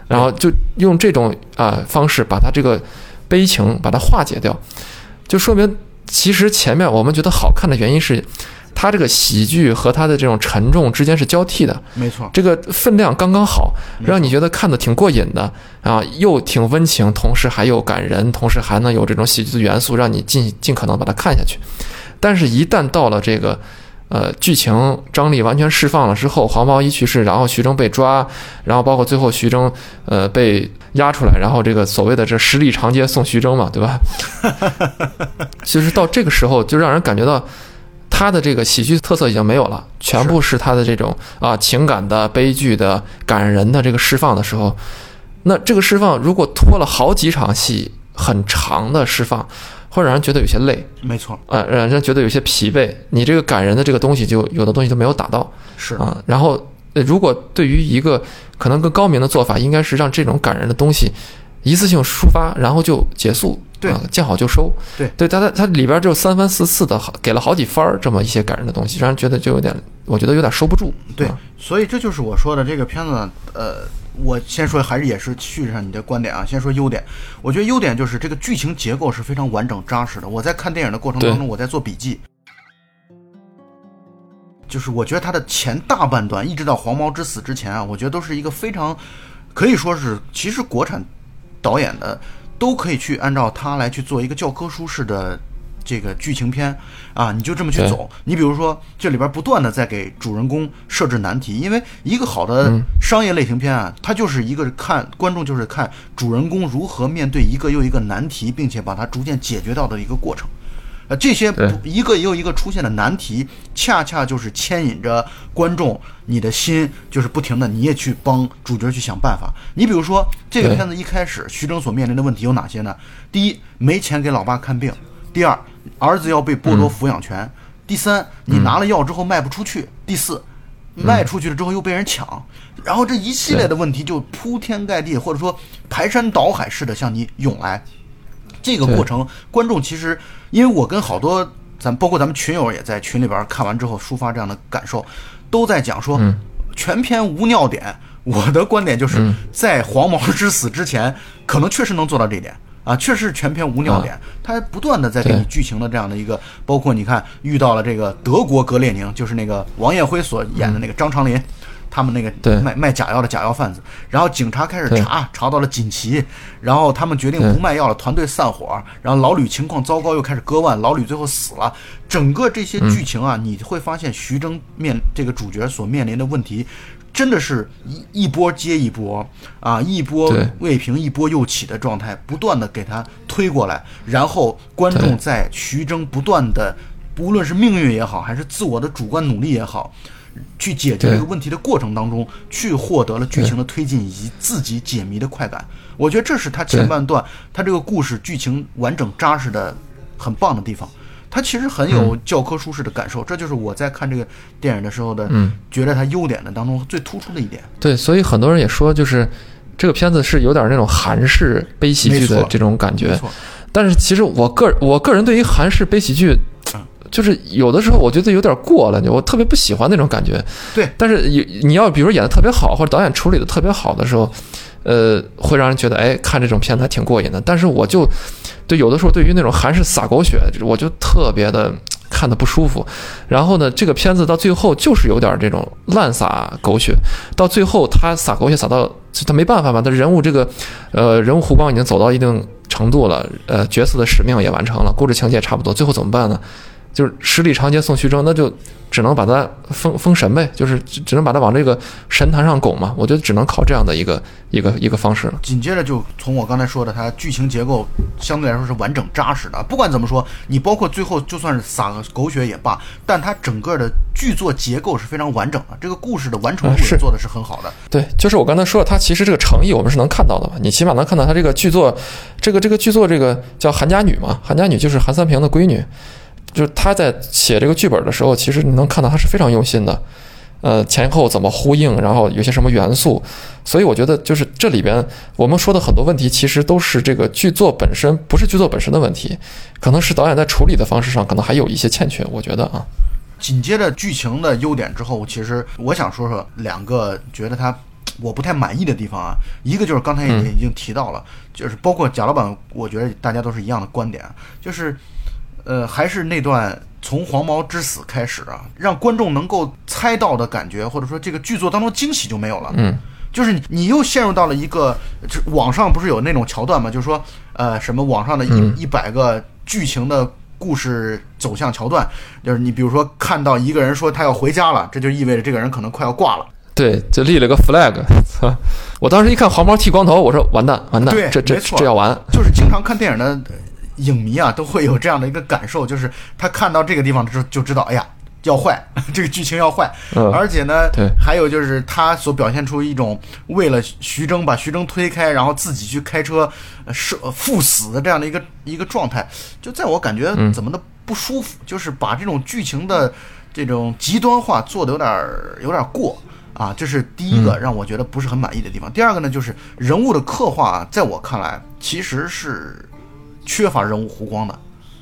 然后就用这种啊方式把他这个悲情把它化解掉，就说明其实前面我们觉得好看的原因是。它这个喜剧和它的这种沉重之间是交替的，没错，这个分量刚刚好，让你觉得看的挺过瘾的啊，又挺温情，同时还有感人，同时还能有这种喜剧的元素，让你尽尽可能把它看下去。但是，一旦到了这个呃剧情张力完全释放了之后，黄毛一去世，然后徐峥被抓，然后包括最后徐峥呃被押出来，然后这个所谓的这十里长街送徐峥嘛，对吧？[LAUGHS] 其实到这个时候，就让人感觉到。他的这个喜剧特色已经没有了，全部是他的这种啊情感的、悲剧的、感人的这个释放的时候，那这个释放如果拖了好几场戏，很长的释放，会让人觉得有些累。没错，啊，让人觉得有些疲惫。你这个感人的这个东西，就有的东西都没有打到。是啊，然后如果对于一个可能更高明的做法，应该是让这种感人的东西一次性抒发，然后就结束。对，见好就收。对，对，它它它里边就三番四次的，给了好几番儿这么一些感人的东西，让人觉得就有点，我觉得有点收不住。对，所以这就是我说的这个片子。呃，我先说还是也是续上你的观点啊。先说优点，我觉得优点就是这个剧情结构是非常完整扎实的。我在看电影的过程当中，我在做笔记，就是我觉得它的前大半段一直到黄毛之死之前啊，我觉得都是一个非常可以说是其实国产导演的。都可以去按照它来去做一个教科书式的这个剧情片啊，你就这么去走。你比如说，这里边不断的在给主人公设置难题，因为一个好的商业类型片啊，它就是一个看观众就是看主人公如何面对一个又一个难题，并且把它逐渐解决到的一个过程。呃，这些一个又一个出现的难题，恰恰就是牵引着观众你的心，就是不停的，你也去帮主角去想办法。你比如说，这个片子一开始，徐峥所面临的问题有哪些呢？第一，没钱给老爸看病；第二，儿子要被剥夺抚养权；第三，你拿了药之后卖不出去；第四，卖出去了之后又被人抢。然后这一系列的问题就铺天盖地，或者说排山倒海似的向你涌来。这个过程，观众其实，因为我跟好多咱包括咱们群友也在群里边看完之后抒发这样的感受，都在讲说，全篇无尿点。我的观点就是在黄毛之死之前，可能确实能做到这一点啊，确实全篇无尿点。他不断的在给你剧情的这样的一个，包括你看遇到了这个德国格列宁，就是那个王艳辉所演的那个张长林。他们那个卖卖假药的假药贩子，然后警察开始查，查到了锦旗，然后他们决定不卖药了，团队散伙，然后老吕情况糟糕，又开始割腕，老吕最后死了。整个这些剧情啊，你会发现徐峥面这个主角所面临的问题，真的是一一波接一波啊，一波未平一波又起的状态，不断的给他推过来，然后观众在徐峥不断的，无论是命运也好，还是自我的主观努力也好。去解决这个问题的过程当中，去获得了剧情的推进以及自己解谜的快感。我觉得这是他前半段他这个故事剧情完整扎实的很棒的地方。他其实很有教科书式的感受，这就是我在看这个电影的时候的，嗯觉得它优点的当中最突出的一点。对，所以很多人也说，就是这个片子是有点那种韩式悲喜剧的这种感觉。错，但是其实我个我个人对于韩式悲喜剧嗯，就是有的时候我觉得有点过了，我特别不喜欢那种感觉。对，但是你你要比如演的特别好，或者导演处理的特别好的时候，呃，会让人觉得哎，看这种片子还挺过瘾的。但是我就对有的时候对于那种韩式撒狗血，我就特别的 [TSK] 看的不舒服。然后呢，这个片子到最后就是有点这种滥撒狗血，到最后他撒狗血撒到他没办法嘛，他人物这个呃人物弧光已经走到一定程度了，呃角色的使命也完成了，故事情节也差不多，最后怎么办呢？就是十里长街送徐州，那就只能把他封封神呗，就是只只能把他往这个神坛上拱嘛。我觉得只能靠这样的一个一个一个方式了。紧接着就从我刚才说的，它剧情结构相对来说是完整扎实的。不管怎么说，你包括最后就算是撒个狗血也罢，但它整个的剧作结构是非常完整的，这个故事的完成度啊是也做的是很好的。对，就是我刚才说的，它其实这个诚意我们是能看到的嘛。你起码能看到它这个剧作，这个这个剧作这个叫韩家女嘛，韩家女就是韩三平的闺女，就是他在写这个剧本的时候，其实你能看到他是非常用心的。呃，前后怎么呼应，然后有些什么元素，所以我觉得就是这里边我们说的很多问题，其实都是这个剧作本身，不是剧作本身的问题，可能是导演在处理的方式上可能还有一些欠缺，我觉得啊，紧接着剧情的优点之后，其实我想说说两个觉得他我不太满意的地方啊。一个就是刚才也嗯。已经提到了，就是包括贾老板，我觉得大家都是一样的观点，就是呃，还是那段从黄毛之死开始啊，让观众能够猜到的感觉，或者说这个剧作当中惊喜就没有了。嗯，就是你你又陷入到了一个，这网上不是有那种桥段吗？就是说，呃，什么网上的嗯一一百个剧情的故事走向桥段，就是你比如说看到一个人说他要回家了，这就意味着这个人可能快要挂了。对，就立了个 flag。[LAUGHS] 我当时一看黄毛剃光头，我说完蛋完蛋对，这这这要完。就是经常看电影的呃影迷啊，都会有这样的一个感受，就是他看到这个地方之后就知道，哎呀。要坏，[LAUGHS] 这个剧情要坏，嗯而且呢，对还有就是他所表现出一种为了徐峥把徐峥推开，然后自己去开车呃射赴死的这样的一个一个状态，就在我感觉嗯怎么的不舒服，就是把这种剧情的这种极端化做的有点儿有点儿过啊，这是第一个让我觉得不是很满意的地方。第二个呢，就是人物的刻画啊，在我看来其实是缺乏人物弧光的。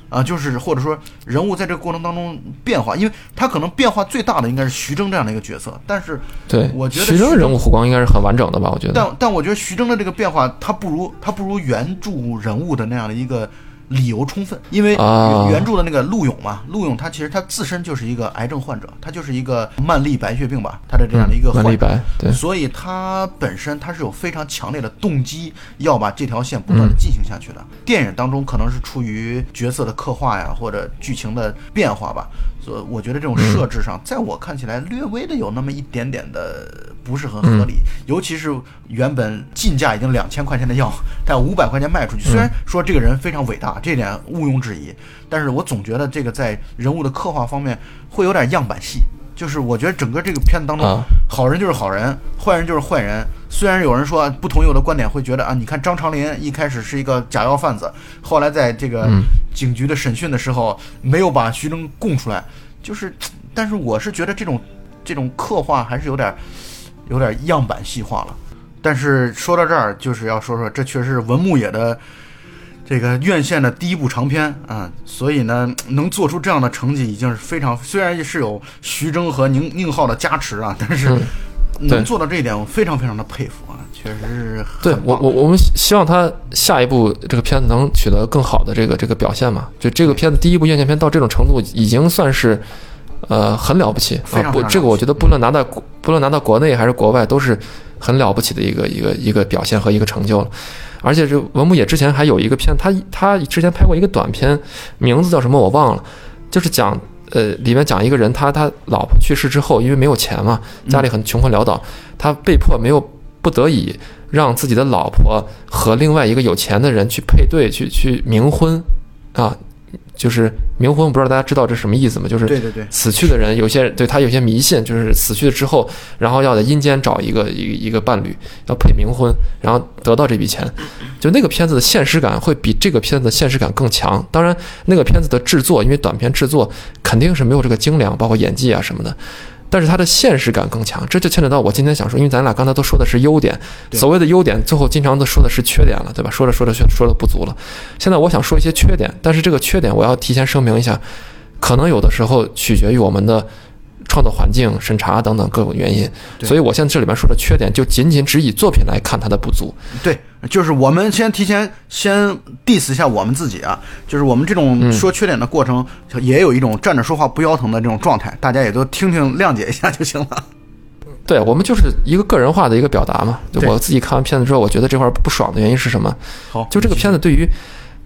啊，就是或者说人物在这个过程当中变化，因为他可能变化最大的应该是徐峥这样的一个角色，但是对，我觉得徐峥人物弧光应该是很完整的吧？我觉得。但但我觉得徐峥的这个变化，他不如他不如原著人物的那样的一个理由充分，因为啊原原著的那个陆勇嘛，陆勇他其实他自身就是一个癌症患者，他就是一个慢粒白血病吧，他的这样的一个患者。所以他本身他是有非常强烈的动机要把这条线不断的进行下去的。电影当中可能是出于角色的刻画呀，或者剧情的变化吧，所以我觉得这种设置上，在我看起来略微的有那么一点点的不是很合理。尤其是原本进价已经两千块钱的药，但五百块钱卖出去，虽然说这个人非常伟大，这点毋庸置疑，但是我总觉得这个在人物的刻画方面会有点样板戏。就是我觉得整个这个片子当中，啊好人就是好人，坏人就是坏人。虽然有人说不同意我的观点会觉得啊，你看张长林一开始是一个假药贩子，后来在这个嗯警局的审讯的时候没有把徐峥供出来，就是，但是我是觉得这种这种刻画还是有点有点样板戏化了。但是说到这儿，就是要说说这确实是文牧野的这个院线的第一部长片啊，所以呢，能做出这样的成绩已经是非常，虽然是有徐峥和宁宁浩的加持啊，但是能做到这一点，我非常非常的佩服啊，确实是对我我我们希望他下一部这个片子能取得更好的这个这个表现嘛。就这个片子第一部院线片到这种程度，已经算是呃很了不起啊。不，这个我觉得不论拿到国不论拿到国内还是国外，都是很了不起的一个一个一个表现和一个成就了。而且这文牧野之前还有一个片，他他之前拍过一个短片，名字叫什么我忘了，就是讲呃，里面讲一个人，他他老婆去世之后，因为没有钱嘛，家里很穷困潦倒，他被迫没有不得已让自己的老婆和另外一个有钱的人去配对，去去冥婚，啊，就是冥婚，不知道大家知道这什么意思吗？就是对对对，死去的人有些对他有些迷信，就是死去了之后，然后要在阴间找一个一个一个伴侣，要配冥婚，然后得到这笔钱。就那个片子的现实感会比这个片子的现实感更强。当然，那个片子的制作，因为短片制作肯定是没有这个精良，包括演技啊什么的。但是它的现实感更强，这就牵扯到我今天想说，因为咱俩刚才都说的是优点，所谓的优点，最后经常都说的是缺点了，对吧？说着说着却说的不足了。现在我想说一些缺点，但是这个缺点我要提前声明一下，可能有的时候取决于我们的创作环境、审查等等各种原因。所以我现在这里面说的缺点，就仅仅只以作品来看它的不足。对，就是我们先提前先 diss 一下我们自己啊，就是我们这种说缺点的过程，也有一种站着说话不腰疼的这种状态，大家也都听听谅解一下就行了。对我们就是一个个人化的一个表达嘛。就我自己看完片子之后，我觉得这块儿不爽的原因是什么？好，就这个片子对于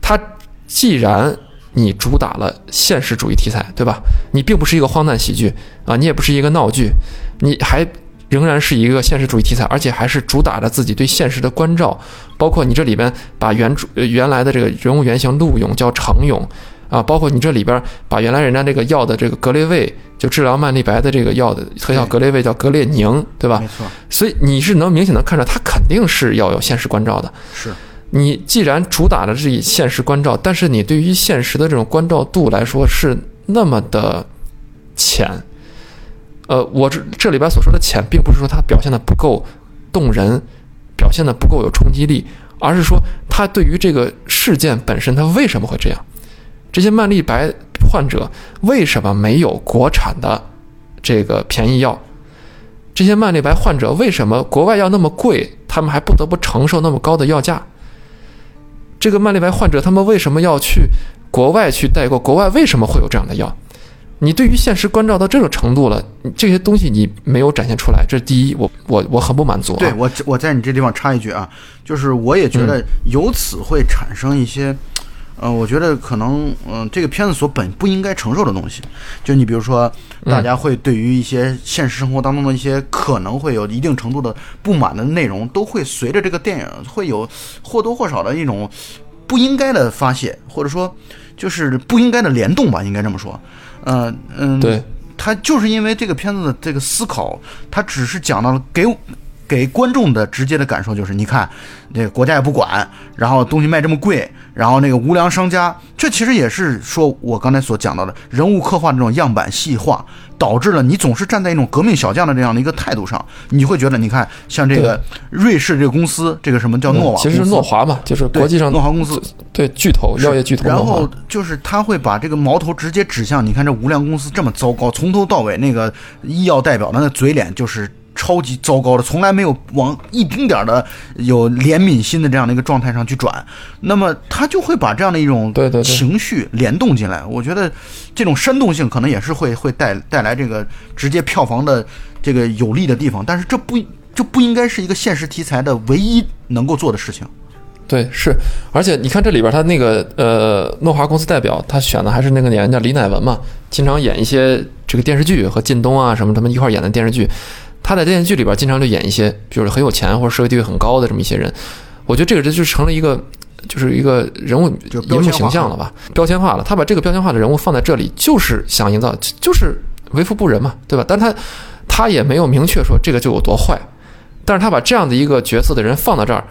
它，既然你主打了现实主义题材，对吧？你并不是一个荒诞喜剧啊，你也不是一个闹剧，你还仍然是一个现实主义题材，而且还是主打着自己对现实的关照，包括你这里边把原主呃原来的这个人物原型陆勇叫程勇。啊，包括你这里边把原来人家这个药的这个格列卫，就治疗曼丽白的这个药的特效格列卫叫格列宁，对吧没？错，所以你是能明显的看出他肯定是要有现实关照的。是你既然主打的是以现实关照，但是你对于现实的这种关照度来说是那么的浅，呃，我这这里边所说的浅，并不是说它表现的不够动人，表现的不够有冲击力，而是说它对于这个事件本身，它为什么会这样？这些曼丽白患者为什么没有国产的这个便宜药？这些曼丽白患者为什么国外药那么贵，他们还不得不承受那么高的药价？这个慢粒白患者他们为什么要去国外去代购？国外为什么会有这样的药？你对于现实关照到这种程度了，这些东西你没有展现出来，这是第一，我我我很不满足啊。对我我在你这地方插一句啊，就是我也觉得由此会产生一些。呃，我觉得可能，嗯、这个片子所本不应该承受的东西，就你比如说，大家会对于一些现实生活当中的一些可能会有一定程度的不满的内容，都会随着这个电影会有或多或少的一种不应该的发泄，或者说就是不应该的联动吧，应该这么说。呃嗯，对，他就是因为这个片子的这个思考，他只是讲到了给给观众的直接的感受就是，你看那个国家也不管，然后东西卖这么贵，然后那个无良商家，这其实也是说我刚才所讲到的人物刻画这种样板细化，导致了你总是站在一种革命小将的这样的一个态度上，你会觉得，你看像这个瑞士这个公司，这个什么叫诺瓦，嗯其实是诺华嘛，就是国际上诺华公司。对巨头药业巨头然后就是他会把这个矛头直接指向，你看这无良公司这么糟糕，从头到尾那个医药代表的那嘴脸就是超级糟糕的，从来没有往一丁点儿的有怜悯心的这样的一个状态上去转，那么他就会把这样的一种情绪联动进来。我觉得这种煽动性可能也是会会带带来这个直接票房的这个有利的地方，但是这不这不应该是一个现实题材的唯一能够做的事情。对，是，而且你看这里边他那个呃，诺华公司代表，他选的还是那个演员叫李乃文嘛，经常演一些这个电视剧和靳东啊什么他们一块儿演的电视剧。他在电视剧里边经常就演一些，就是很有钱或者社会地位很高的这么一些人。我觉得这个这就成了一个，就是一个人物就标签化荧幕形象了吧，标签化了。他把这个标签化的人物放在这里，就是想营造，就就是为富不仁嘛，对吧？但他他也没有明确说这个就有多坏，但是他把这样的一个角色的人放到这儿，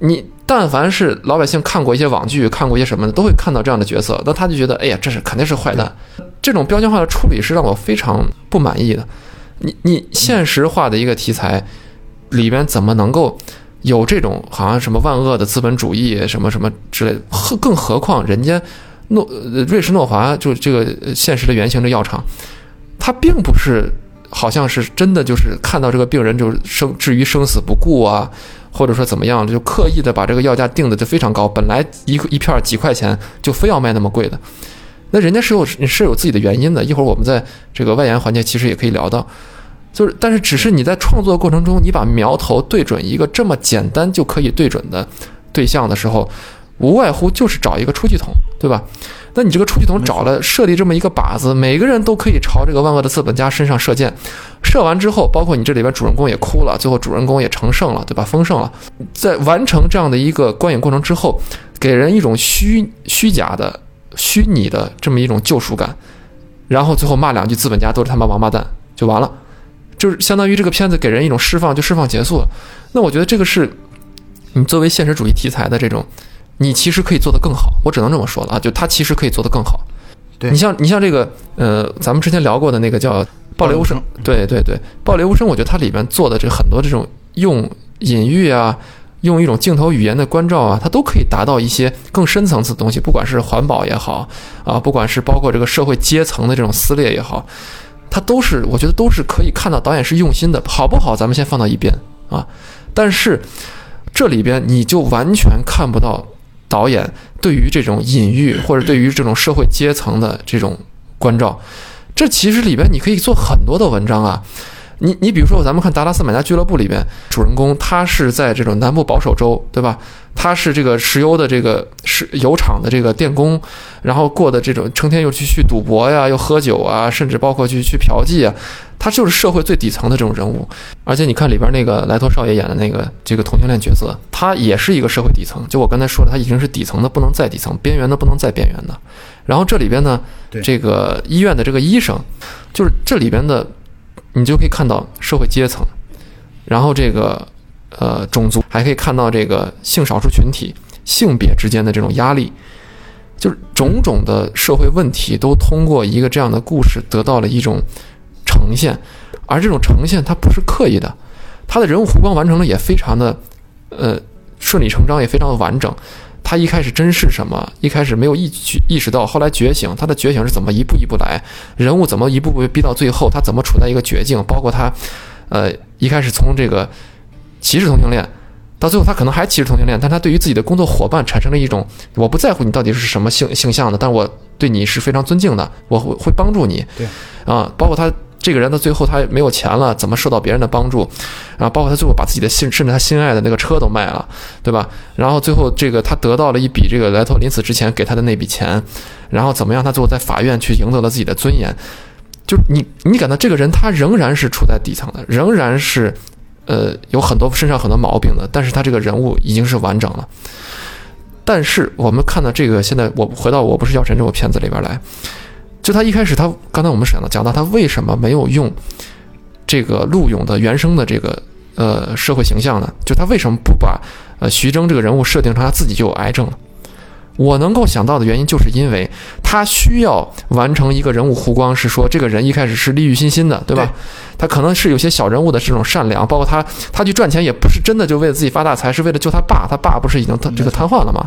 你但凡是老百姓看过一些网剧，看过一些什么的，都会看到这样的角色，那他就觉得，哎呀，这是肯定是坏蛋。这种标签化的处理是让我非常不满意的。你你现实化的一个题材里边怎么能够有这种好像什么万恶的资本主义什么什么之类的？何更何况人家诺瑞士诺华就这个现实的原型的药厂，它并不是好像是真的就是看到这个病人就是生至于生死不顾啊，或者说怎么样，就刻意的把这个药价定的就非常高，本来一一片几块钱就非要卖那么贵的。那人家是有是有自己的原因的，一会儿我们在这个外延环节其实也可以聊到，就是但是只是你在创作过程中，你把苗头对准一个这么简单就可以对准的对象的时候，无外乎就是找一个出气筒，对吧？那你这个出气筒找了设立这么一个靶子，每个人都可以朝这个万恶的资本家身上射箭。射完之后，包括你这里边主人公也哭了，最后主人公也成圣了，对吧？丰盛了。在完成这样的一个观影过程之后，给人一种虚虚假的、虚拟的这么一种救赎感。然后最后骂两句资本家都是他妈王八蛋，就完了。就是相当于这个片子给人一种释放，就释放结束了。那我觉得这个是你作为现实主义题材的这种。你其实可以做得更好，我只能这么说了啊！就他其实可以做得更好。对你像你像这个呃，咱们之前聊过的那个叫《暴雷无声》，对对对，《暴雷无声》，我觉得它里边做的这很多这种用隐喻啊，用一种镜头语言的关照啊，它都可以达到一些更深层次的东西，不管是环保也好啊，不管是包括这个社会阶层的这种撕裂也好，它都是我觉得都是可以看到导演是用心的，好不好？咱们先放到一边啊。但是这里边你就完全看不到。导演对于这种隐喻或者对于这种社会阶层的这种关照，这其实里边你可以做很多的文章啊。你你比如说，咱们看《达拉斯买家俱乐部》里边，主人公他是在这种南部保守州，对吧？他是这个石油的这个石油厂的这个电工，然后过的这种成天又去去赌博呀，又喝酒啊，甚至包括去去嫖妓啊。他就是社会最底层的这种人物，而且你看里边那个莱托少爷演的那个这个同性恋角色，他也是一个社会底层。就我刚才说的，他已经是底层的不能再底层，边缘的不能再边缘的。然后这里边呢，这个医院的这个医生，就是这里边的，你就可以看到社会阶层，然后这个呃种族，还可以看到这个性少数群体、性别之间的这种压力，就是种种的社会问题都通过一个这样的故事得到了一种。呈现，而这种呈现它不是刻意的，它的人物弧光完成的也非常的，呃，顺理成章，也非常的完整。他一开始真是什么？一开始没有意去意识到，后来觉醒，他的觉醒是怎么一步一步来？人物怎么一步步逼到最后？他怎么处在一个绝境？包括他，呃，一开始从这个歧视同性恋，到最后他可能还歧视同性恋，但他对于自己的工作伙伴产生了一种我不在乎你到底是什么性性向的，但我对你是非常尊敬的，我会会帮助你。对，啊，包括他。这个人到最后他没有钱了，怎么受到别人的帮助？然后包括他最后把自己的心，甚至他心爱的那个车都卖了，对吧？然后最后这个他得到了一笔这个莱托临死之前给他的那笔钱，然后怎么样？他最后在法院去赢得了自己的尊严。就你你感到这个人他仍然是处在底层的，仍然是呃有很多身上很多毛病的，但是他这个人物已经是完整了。但是我们看到这个现在我回到我不是药神这部片子里边来。就他一开始，他刚才我们讲到讲到他为什么没有用这个陆勇的原生的这个呃社会形象呢？就他为什么不把呃徐峥这个人物设定成他自己就有癌症了？我能够想到的原因，就是因为他需要完成一个人物弧光，是说这个人一开始是利欲熏心的，对吧？他可能是有些小人物的这种善良，包括他他去赚钱也不是真的就为了自己发大财，是为了救他爸，他爸不是已经这个瘫痪了吗？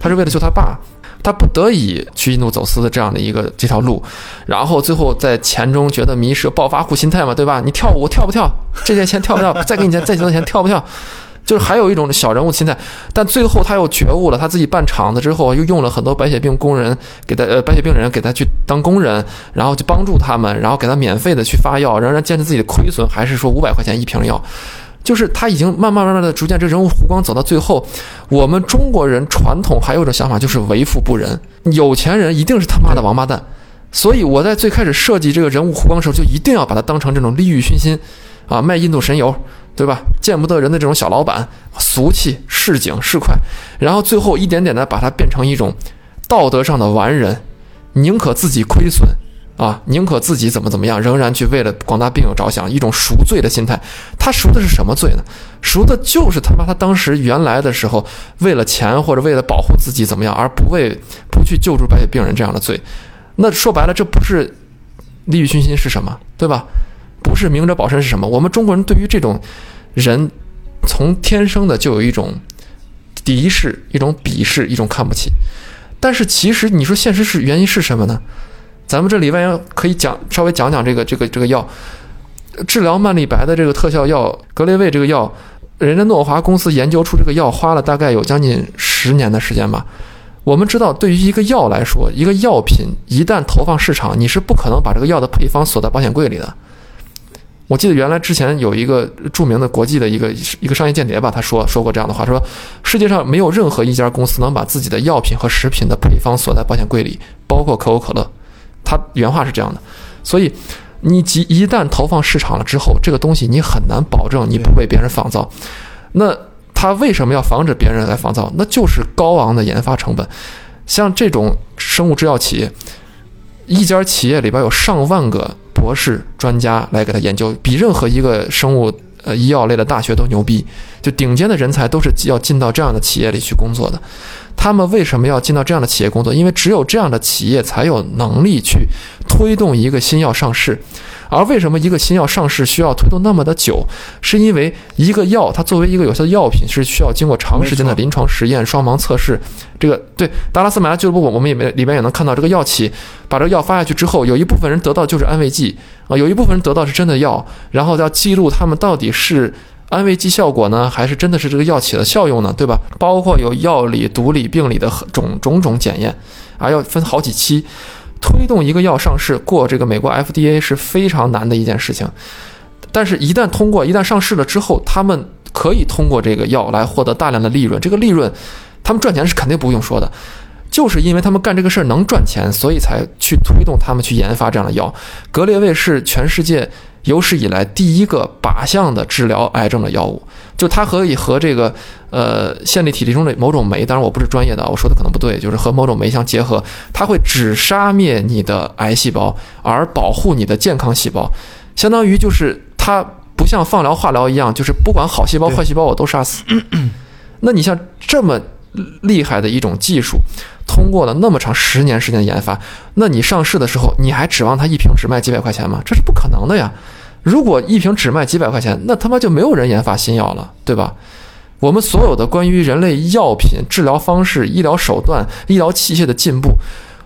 他是为了救他爸。他不得已去印度走私的这样的一个这条路，然后最后在钱中觉得迷失，暴发户心态嘛，对吧？你跳舞跳不跳？这些钱跳不跳？[LAUGHS] 再给你钱，再几多钱跳不跳？就是还有一种小人物心态，但最后他又觉悟了，他自己办厂子之后，又用了很多白血病工人给他呃白血病人给他去当工人，然后去帮助他们，然后给他免费的去发药，仍然坚持自己的亏损，还是说五百块钱一瓶药。就是他已经慢慢慢慢的逐渐，这人物弧光走到最后，我们中国人传统还有一种想法，就是为富不仁，有钱人一定是他妈的王八蛋。所以我在最开始设计这个人物弧光的时候，就一定要把它当成这种利欲熏心，啊，卖印度神油，对吧？见不得人的这种小老板，俗气、市井、市侩，然后最后一点点的把它变成一种道德上的完人，宁可自己亏损。啊，宁可自己怎么怎么样，仍然去为了广大病友着想，一种赎罪的心态。他赎的是什么罪呢？赎的就是他妈他当时原来的时候，为了钱或者为了保护自己怎么样，而不为不去救助白血病人这样的罪。那说白了，这不是利欲熏心是什么？对吧？不是明哲保身是什么？我们中国人对于这种人，从天生的就有一种敌视、一种鄙视、一种看不起。但是其实你说现实是原因是什么呢？咱们这里边可以讲稍微讲讲这个这个这个药，治疗曼丽白的这个特效药格雷卫这个药，人家诺华公司研究出这个药花了大概有将近十年的时间吧。我们知道，对于一个药来说，一个药品一旦投放市场，你是不可能把这个药的配方锁在保险柜里的。我记得原来之前有一个著名的国际的一个一个商业间谍吧，他说说过这样的话，说世界上没有任何一家公司能把自己的药品和食品的配方锁在保险柜里，包括可口可乐。他原话是这样的，所以你即一旦投放市场了之后，这个东西你很难保证你不被别人仿造。那他为什么要防止别人来仿造？那就是高昂的研发成本。像这种生物制药企业，一家企业里边有上万个博士专家来给他研究，比任何一个生物呃医药类的大学都牛逼。就顶尖的人才都是要进到这样的企业里去工作的。他们为什么要进到这样的企业工作？因为只有这样的企业才有能力去推动一个新药上市。而为什么一个新药上市需要推动那么的久？是因为一个药它作为一个有效的药品是需要经过长时间的临床实验、双盲测试。这个对达拉斯买家俱乐部，我们也没里边也能看到，这个药企把这个药发下去之后，有一部分人得到就是安慰剂啊，有一部分人得到是真的药，然后要记录他们到底是安慰剂效果呢，还是真的是这个药起的效用呢？对吧？包括有药理、毒理、病理的种种种检验，啊，要分好几期。推动一个药上市过这个美国 FDA 是非常难的一件事情，但是，一旦通过，一旦上市了之后，他们可以通过这个药来获得大量的利润。这个利润，他们赚钱是肯定不用说的，就是因为他们干这个事儿能赚钱，所以才去推动他们去研发这样的药。格列卫是全世界有史以来第一个靶向的治疗癌症的药物。就它可以和这个呃线粒体中的某种酶，当然我不是专业的啊，我说的可能不对，就是和某种酶相结合，它会只杀灭你的癌细胞，而保护你的健康细胞，相当于就是它不像放疗、化疗一样，就是不管好细胞、坏细胞我都杀死。那你像这么厉害的一种技术，通过了那么长十年时间的研发，那你上市的时候，你还指望它一瓶只卖几百块钱吗？这是不可能的呀。如果一瓶只卖几百块钱，那他妈就没有人研发新药了，对吧？我们所有的关于人类药品、治疗方式、医疗手段、医疗器械的进步，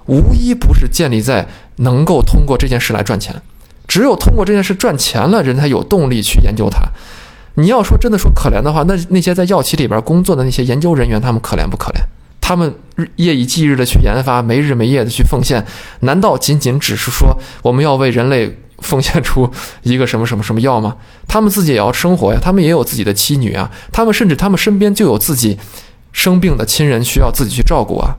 无一不是建立在能够通过这件事来赚钱。只有通过这件事赚钱了，人才有动力去研究它。你要说真的说可怜的话，那那些在药企里边工作的那些研究人员，他们可怜不可怜？他们日夜以继日的去研发，没日没夜的去奉献，难道仅仅只是说我们要为人类？奉献出一个什么什么什么药吗？他们自己也要生活呀，他们也有自己的妻女啊，他们甚至他们身边就有自己生病的亲人需要自己去照顾啊。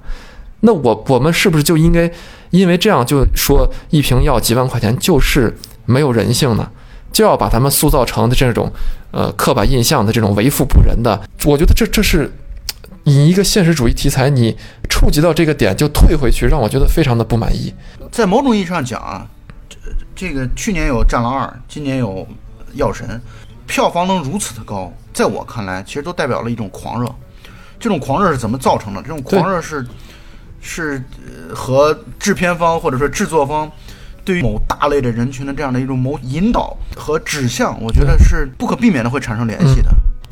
那我我们是不是就应该因为这样就说一瓶药几万块钱就是没有人性呢？就要把他们塑造成的这种呃刻板印象的这种为富不仁的？我觉得这这是以一个现实主义题材，你触及到这个点就退回去，让我觉得非常的不满意。在某种意义上讲啊。这个去年有《战狼二》，今年有《药神》，票房能如此的高，在我看来，其实都代表了一种狂热。这种狂热是怎么造成的？这种狂热是是和制片方或者说制作方对于某大类的人群的这样的一种某引导和指向，我觉得是不可避免的会产生联系的。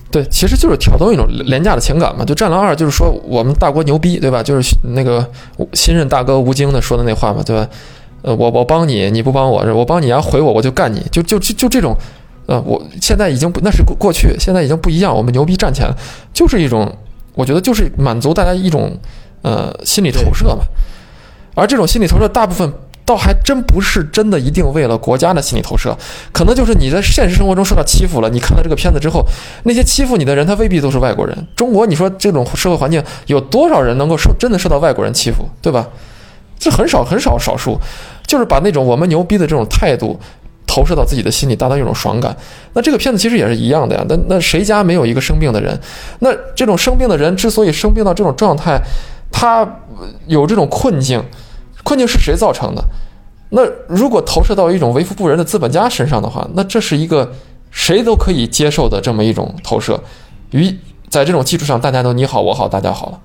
对，其实就是挑动一种廉价的情感嘛。就《战狼二》，就是说我们大国牛逼，对吧？就是那个新任大哥吴京的说的那话嘛，对吧？呃，我我帮你，你不帮我，我帮你要回我，我就干你，就就就就这种，呃，我现在已经不那是过去，现在已经不一样，我们牛逼站起来，就是一种，我觉得就是满足大家一种呃心理投射嘛，而这种心理投射大部分倒还真不是真的一定为了国家的心理投射，可能就是你在现实生活中受到欺负了，你看到这个片子之后，那些欺负你的人他未必都是外国人，中国你说这种社会环境有多少人能够受真的受到外国人欺负，对吧？这很少很少少数。就是把那种我们牛逼的这种态度投射到自己的心里，达到一种爽感。那这个片子其实也是一样的呀。那那谁家没有一个生病的人？那这种生病的人之所以生病到这种状态，他有这种困境，困境是谁造成的？那如果投射到一种为富不仁的资本家身上的话，那这是一个谁都可以接受的这么一种投射。于在这种基础上，大家都你好我好大家好了。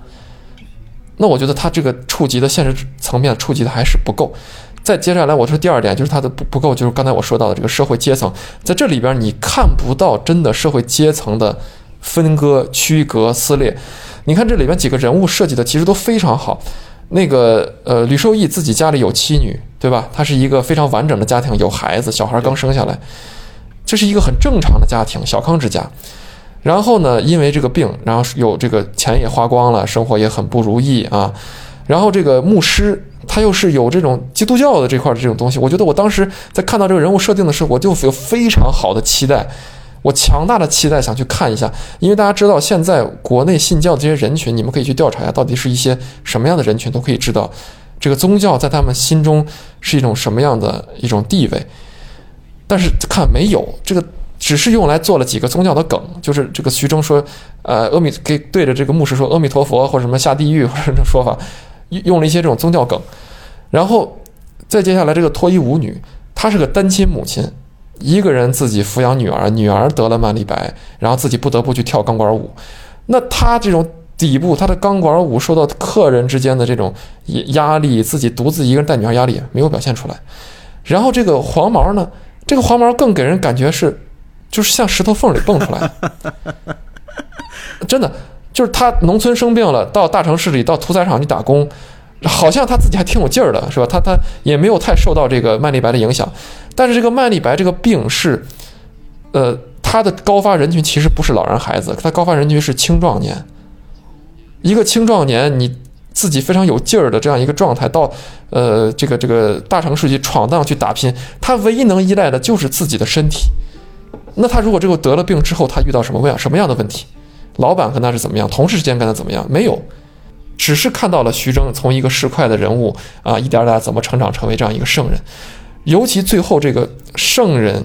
那我觉得他这个触及的现实层面触及的还是不够。再接下来，我说第二点就是它的不不够，就是刚才我说到的这个社会阶层，在这里边你看不到真的社会阶层的分割、区隔、撕裂。你看这里边几个人物设计的其实都非常好。那个呃，吕受益自己家里有妻女，对吧？他是一个非常完整的家庭，有孩子，小孩刚生下来，这是一个很正常的家庭，小康之家。然后呢，因为这个病，然后有这个钱也花光了，生活也很不如意啊。然后这个牧师。他又是有这种基督教的这块的这种东西。我觉得我当时在看到这个人物设定的时候，我就有非常好的期待，我强大的期待想去看一下，因为大家知道现在国内信教的这些人群，你们可以去调查一下，到底是一些什么样的人群，都可以知道这个宗教在他们心中是一种什么样的一种地位。但是看没有这个。只是用来做了几个宗教的梗，就是这个徐峥说，呃，阿弥给对着这个牧师说阿弥陀佛或者什么下地狱或者这种说法，用了一些这种宗教梗，然后再接下来这个脱衣舞女，她是个单亲母亲，一个人自己抚养女儿，女儿得了慢粒白，然后自己不得不去跳钢管舞，那她这种底部，她的钢管舞受到客人之间的这种压力，自己独自一个人带女儿压力没有表现出来，然后这个黄毛呢，这个黄毛更给人感觉是。就是像石头缝里蹦出来 [LAUGHS] 的，真的就是他农村生病了，到大城市里到屠宰场去打工，好像他自己还挺有劲儿的，是吧？他他也没有太受到这个曼丽白的影响，但是这个曼丽白这个病是，呃，他的高发人群其实不是老人孩子，他高发人群是青壮年。一个青壮年，你自己非常有劲儿的这样一个状态，到呃这个这个大城市去闯荡去打拼，他唯一能依赖的就是自己的身体。那他如果这个得了病之后，他遇到什么样什么样的问题？老板跟他是怎么样？同事之间跟他怎么样？没有，只是看到了徐峥从一个市侩的人物啊，一点点怎么成长成为这样一个圣人。尤其最后这个圣人，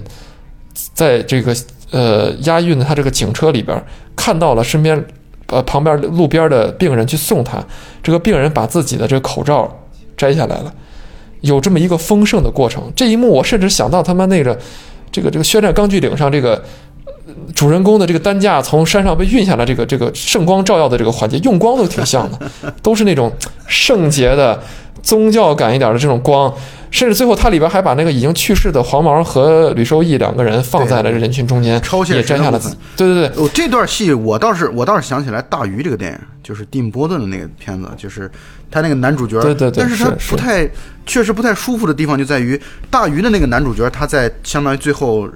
在这个呃押运的他这个警车里边，看到了身边呃旁边路边的病人去送他，这个病人把自己的这个口罩摘下来了，有这么一个丰盛的过程。这一幕我甚至想到他妈那个。这个这个宣战钢锯岭上，这个主人公的这个担架从山上被运下来，这个这个圣光照耀的这个环节，用光都挺像的，[LAUGHS] 都是那种圣洁的宗教感一点的这种光。甚至最后，他里边还把那个已经去世的黄毛和吕受益两个人放在了人群中间，也摘下了。对对对，哦，这段戏我倒是我倒是想起来《大鱼》这个电影，就是蒂姆·波顿的那个片子，就是他那个男主角，对对对，但是他不太。确实不太舒服的地方就在于大鱼的那个男主角，他在相当于最后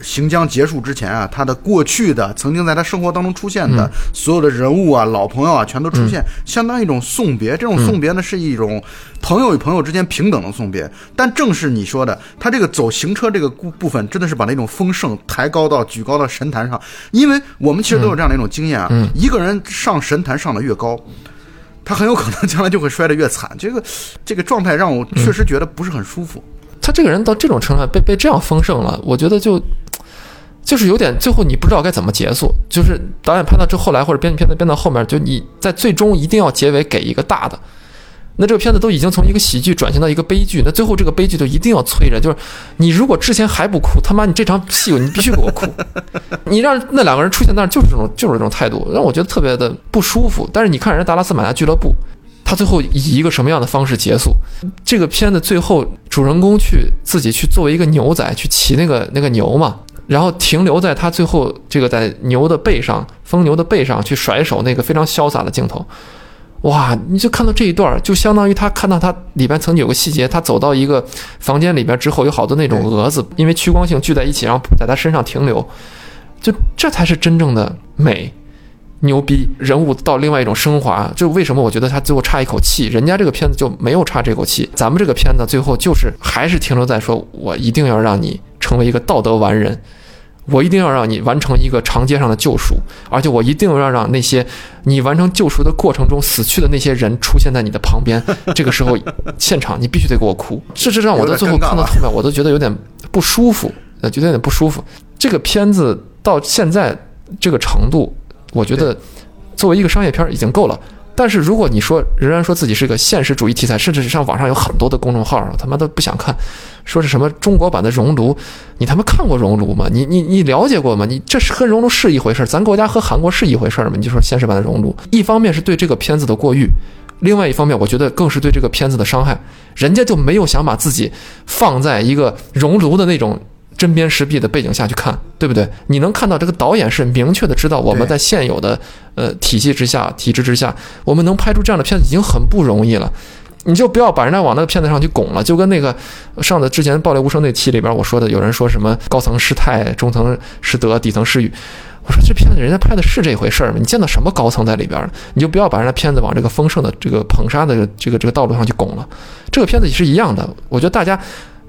行将结束之前啊，他的过去的曾经在他生活当中出现的所有的人物啊、老朋友啊，全都出现，相当于一种送别。这种送别呢，是一种朋友与朋友之间平等的送别。但正是你说的，他这个走行车这个部部分，真的是把那种丰盛抬高到举高到神坛上，因为我们其实都有这样的一种经验啊，一个人上神坛上的越高。他很有可能将来就会摔得越惨，这个这个状态让我确实觉得不是很舒服。他这个人到这种程度被被这样丰盛了，我觉得就就是有点最后你不知道该怎么结束。就是导演拍到这后来或者编剧片子编到后面，就你在最终一定要结尾给一个大的。那这个片子都已经从一个喜剧转型到一个悲剧，那最后这个悲剧就一定要催着，就是你如果之前还不哭，他妈你这场戏你必须给我哭，[LAUGHS] 你让那两个人出现那儿就是这种就是这种态度，让我觉得特别的不舒服。但是你看人家达拉斯马加俱乐部，他最后以一个什么样的方式结束？这个片子最后主人公去自己去作为一个牛仔去骑那个那个牛嘛，然后停留在他最后这个在牛的背上疯牛的背上去甩手那个非常潇洒的镜头。哇！你就看到这一段，就相当于他看到他里边曾经有个细节，他走到一个房间里边之后，有好多那种蛾子，因为趋光性聚在一起，然后在他身上停留，就这才是真正的美，牛逼！人物到另外一种升华，就为什么我觉得他最后差一口气，人家这个片子就没有差这口气，咱们这个片子最后就是还是停留在说我一定要让你成为一个道德完人。我一定要让你完成一个长街上的救赎，而且我一定要让那些你完成救赎的过程中死去的那些人出现在你的旁边。[LAUGHS] 这个时候，现场你必须得给我哭。事实上，我到最后看到后面，我都觉得有点不舒服，呃，觉得有点不舒服。这个片子到现在这个程度，我觉得作为一个商业片已经够了。但是如果你说仍然说自己是一个现实主义题材，甚至是像网上有很多的公众号，他妈都不想看，说是什么中国版的《熔炉》，你他妈看过《熔炉》吗？你你你了解过吗？你这是和《熔炉》是一回事儿，咱国家和韩国是一回事儿吗？你就说现实版的《熔炉》，一方面是对这个片子的过誉，另外一方面我觉得更是对这个片子的伤害。人家就没有想把自己放在一个《熔炉》的那种。针砭时弊的背景下去看，对不对？你能看到这个导演是明确的知道我们在现有的呃体系之下、体制之下，我们能拍出这样的片子已经很不容易了。你就不要把人家往那个片子上去拱了，就跟那个上的之前《暴力无声》那期里边我说的，有人说什么高层失态，中层失德，底层失语。我说这片子人家拍的是这回事儿吗？你见到什么高层在里边儿？你就不要把人家片子往这个丰盛的这个捧杀的这个这个道路上去拱了。这个片子也是一样的，我觉得大家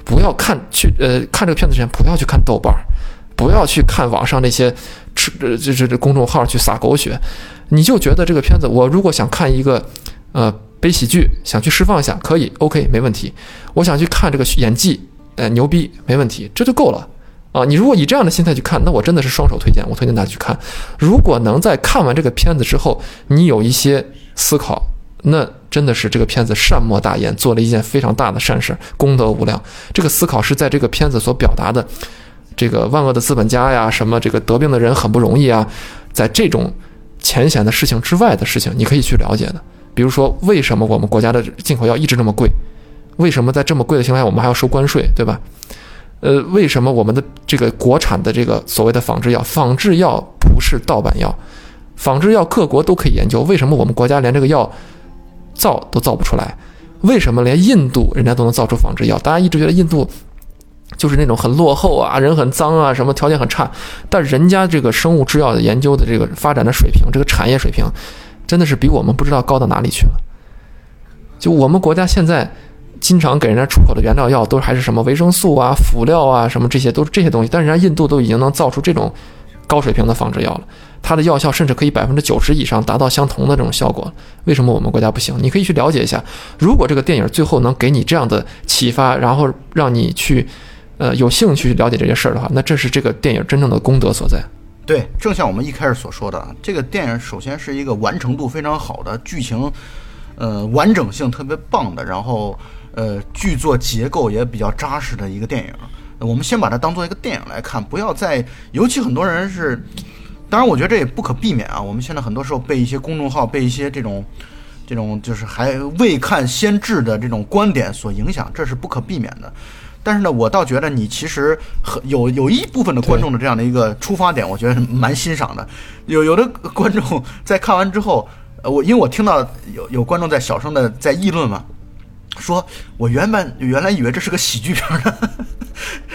不要看去呃看这个片子之前不要去看豆瓣儿，不要去看网上那些吃呃这这这公众号去撒狗血，你就觉得这个片子我如果想看一个呃悲喜剧，想去释放一下，可以 OK 没问题。我想去看这个演技，呃牛逼没问题，这就够了。啊，你如果以这样的心态去看，那我真的是双手推荐，我推荐大家去看。如果能在看完这个片子之后，你有一些思考，那真的是这个片子善莫大焉，做了一件非常大的善事，功德无量。这个思考是在这个片子所表达的，这个万恶的资本家呀，什么这个得病的人很不容易啊，在这种浅显的事情之外的事情，你可以去了解的。比如说，为什么我们国家的进口药一直那么贵？为什么在这么贵的情况下，我们还要收关税，对吧？呃，为什么我们的这个国产的这个所谓的仿制药，仿制药不是盗版药，仿制药各国都可以研究，为什么我们国家连这个药造都造不出来？为什么连印度人家都能造出仿制药？大家一直觉得印度就是那种很落后啊，人很脏啊，什么条件很差，但人家这个生物制药的研究的这个发展的水平，这个产业水平，真的是比我们不知道高到哪里去了。就我们国家现在。经常给人家出口的原料药都还是什么维生素啊、辅料啊，什么这些都是这些东西。但人家印度都已经能造出这种高水平的仿制药了，它的药效甚至可以百分之九十以上达到相同的这种效果。为什么我们国家不行？你可以去了解一下。如果这个电影最后能给你这样的启发，然后让你去呃有兴趣去了解这些事儿的话，那这是这个电影真正的功德所在。对，正像我们一开始所说的，这个电影首先是一个完成度非常好的剧情，呃，完整性特别棒的，然后。呃，剧作结构也比较扎实的一个电影，我们先把它当做一个电影来看，不要再，尤其很多人是，当然我觉得这也不可避免啊。我们现在很多时候被一些公众号、被一些这种，这种就是还未看先知的这种观点所影响，这是不可避免的。但是呢，我倒觉得你其实很有有一部分的观众的这样的一个出发点，我觉得蛮欣赏的。有有的观众 [LAUGHS] 在看完之后，呃，我因为我听到有有观众在小声的在议论嘛。说，我原本原来以为这是个喜剧片呢，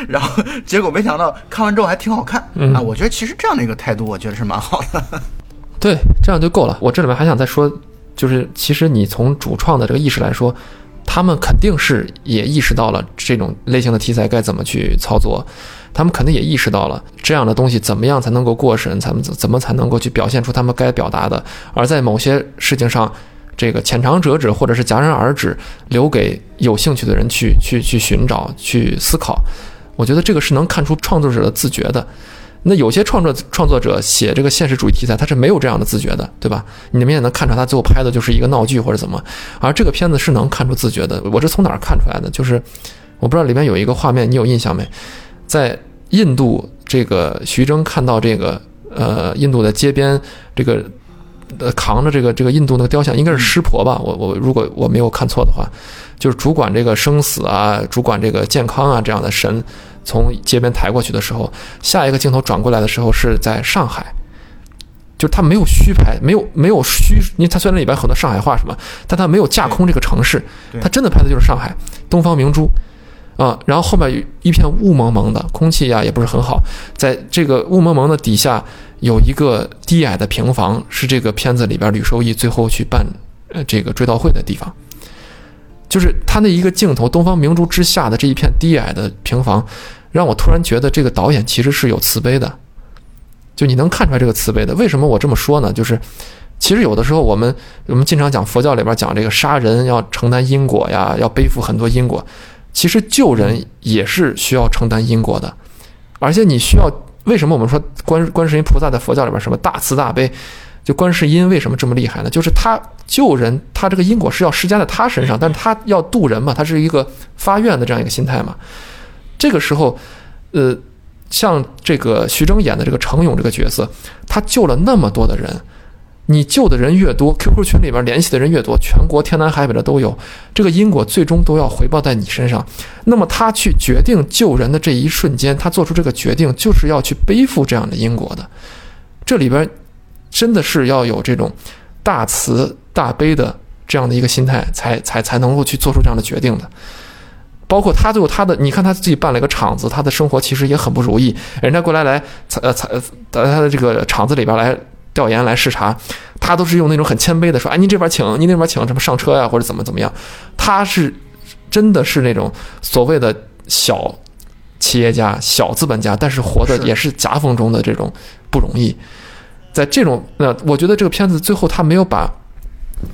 然后结果没想到看完之后还挺好看啊！我觉得其实这样的一个态度，我觉得是蛮好的。[LAUGHS] 对，这样就够了。我这里面还想再说，就是其实你从主创的这个意识来说，他们肯定是也意识到了这种类型的题材该怎么去操作，他们肯定也意识到了这样的东西怎么样才能够过审，怎么怎么才能够去表现出他们该表达的，而在某些事情上。这个浅尝辄止或者是戛然而止，留给有兴趣的人去去去寻找、去思考。我觉得这个是能看出创作者的自觉的。那有些创作创作者写这个现实主义题材，他是没有这样的自觉的，对吧？你们也能看出他最后拍的就是一个闹剧或者怎么。而这个片子是能看出自觉的。我是从哪儿看出来的？就是我不知道里面有一个画面，你有印象没？在印度，这个徐峥看到这个呃，印度的街边这个。呃，扛着这个这个印度那个雕像，应该是湿婆吧？我我如果我没有看错的话，就是主管这个生死啊，主管这个健康啊这样的神，从街边抬过去的时候，下一个镜头转过来的时候是在上海，就是他没有虚拍，没有没有虚，因为他虽然里边很多上海话什么，但他没有架空这个城市，他真的拍的就是上海东方明珠啊。然后后面一片雾蒙蒙的，空气呀也不是很好，在这个雾蒙蒙的底下。有一个低矮的平房，是这个片子里边吕受益最后去办呃这个追悼会的地方。就是他那一个镜头，东方明珠之下的这一片低矮的平房，让我突然觉得这个导演其实是有慈悲的。就你能看出来这个慈悲的。为什么我这么说呢？就是其实有的时候我们我们经常讲佛教里边讲这个杀人要承担因果呀，要背负很多因果。其实救人也是需要承担因果的，而且你需要。为什么我们说观观世音菩萨在佛教里边什么大慈大悲？就观世音为什么这么厉害呢？就是他救人，他这个因果是要施加在他身上，但是他要渡人嘛，他是一个发愿的这样一个心态嘛。这个时候，呃，像这个徐峥演的这个程勇这个角色，他救了那么多的人。你救的人越多，QQ 群里边联系的人越多，全国天南海北的都有，这个因果最终都要回报在你身上。那么他去决定救人的这一瞬间，他做出这个决定，就是要去背负这样的因果的。这里边真的是要有这种大慈大悲的这样的一个心态，才才才能够去做出这样的决定的。包括他最后他的，你看他自己办了一个厂子，他的生活其实也很不如意。人家过来来呃采在他的这个厂子里边来调研来视察，他都是用那种很谦卑的说，哎，您这边请，您那边请，什么上车呀，或者怎么怎么样。他是真的是那种所谓的小企业家、小资本家，但是活的也是夹缝中的这种不容易。在这种那，我觉得这个片子最后他没有把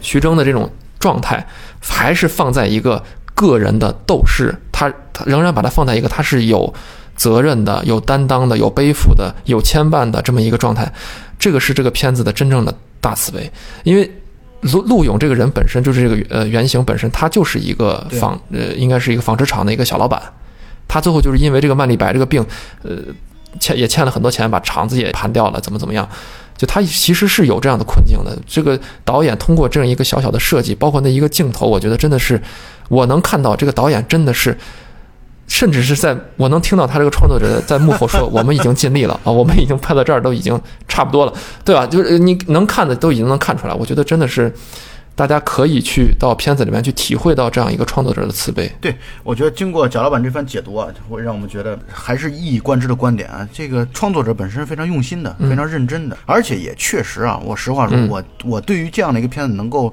徐峥的这种状态，还是放在一个个人的斗士，他他仍然把它放在一个他是有责任的、有担当的、有背负的、有牵绊的这么一个状态。这个是这个片子的真正的大慈悲，因为陆陆勇这个人本身就是这个呃原型本身，他就是一个纺呃应该是一个纺织厂的一个小老板，他最后就是因为这个曼丽白这个病，呃欠也欠了很多钱，把厂子也盘掉了，怎么怎么样。就他其实是有这样的困境的。这个导演通过这样一个小小的设计，包括那一个镜头，我觉得真的是，我能看到这个导演真的是，甚至是在我能听到他这个创作者在幕后说：“我们已经尽力了 [LAUGHS] 啊，我们已经拍到这儿都已经差不多了，对吧？”就是你能看的都已经能看出来，我觉得真的是。大家可以去到片子里面去体会到这样一个创作者的慈悲。对，我觉得经过贾老板这番解读啊，会让我们觉得还是一以贯之的观点啊。这个创作者本身非常用心的，非常认真的，而且也确实啊，我实话说，嗯我我对于这样的一个片子能够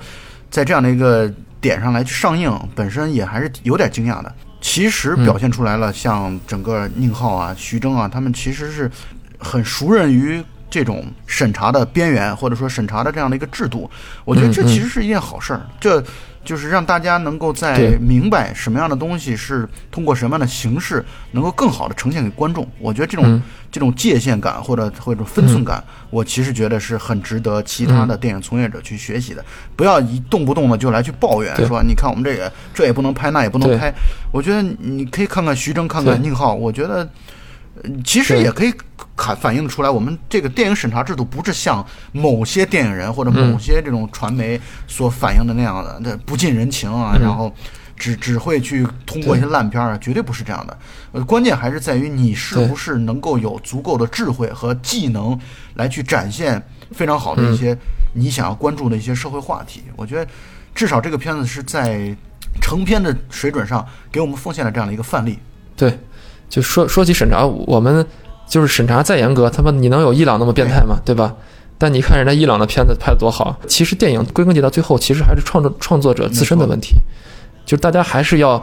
在这样的一个点上来去上映，本身也还是有点惊讶的。其实表现出来了，像整个宁浩啊、徐峥啊，他们其实是很熟稔于这种审查的边缘，或者说审查的这样的一个制度。我觉得这其实是一件好事儿，这就是让大家能够在明白什么样的东西是通过什么样的形式能够更好的呈现给观众。我觉得这种、嗯这种界限感或者或者分寸感，我其实觉得是很值得其他的电影从业者去学习的。不要一动不动的就来去抱怨说，你看我们这个这也不能拍，那也不能拍。我觉得你可以看看徐峥，看看宁浩，我觉得。呃其实也可以看反映的出来，我们这个电影审查制度不是像某些电影人或者某嗯些这种传媒所反映的那样的，那不近人情啊，嗯然后只只会去通过一些烂片儿啊，绝对不是这样的。呃，关键还是在于你是不是能够有足够的智慧和技能来去展现非常好的一些你想要关注的一些社会话题。我觉得至少这个片子是在成片的水准上给我们奉献了这样的一个范例。对，就说说起审查，我们就是审查再严格，他妈你能有伊朗那么变态吗？对吧？但你看人家伊朗的片子拍的多好，其实电影归根结到最后，其实还是创作创作者自身的问题，就是大家还是要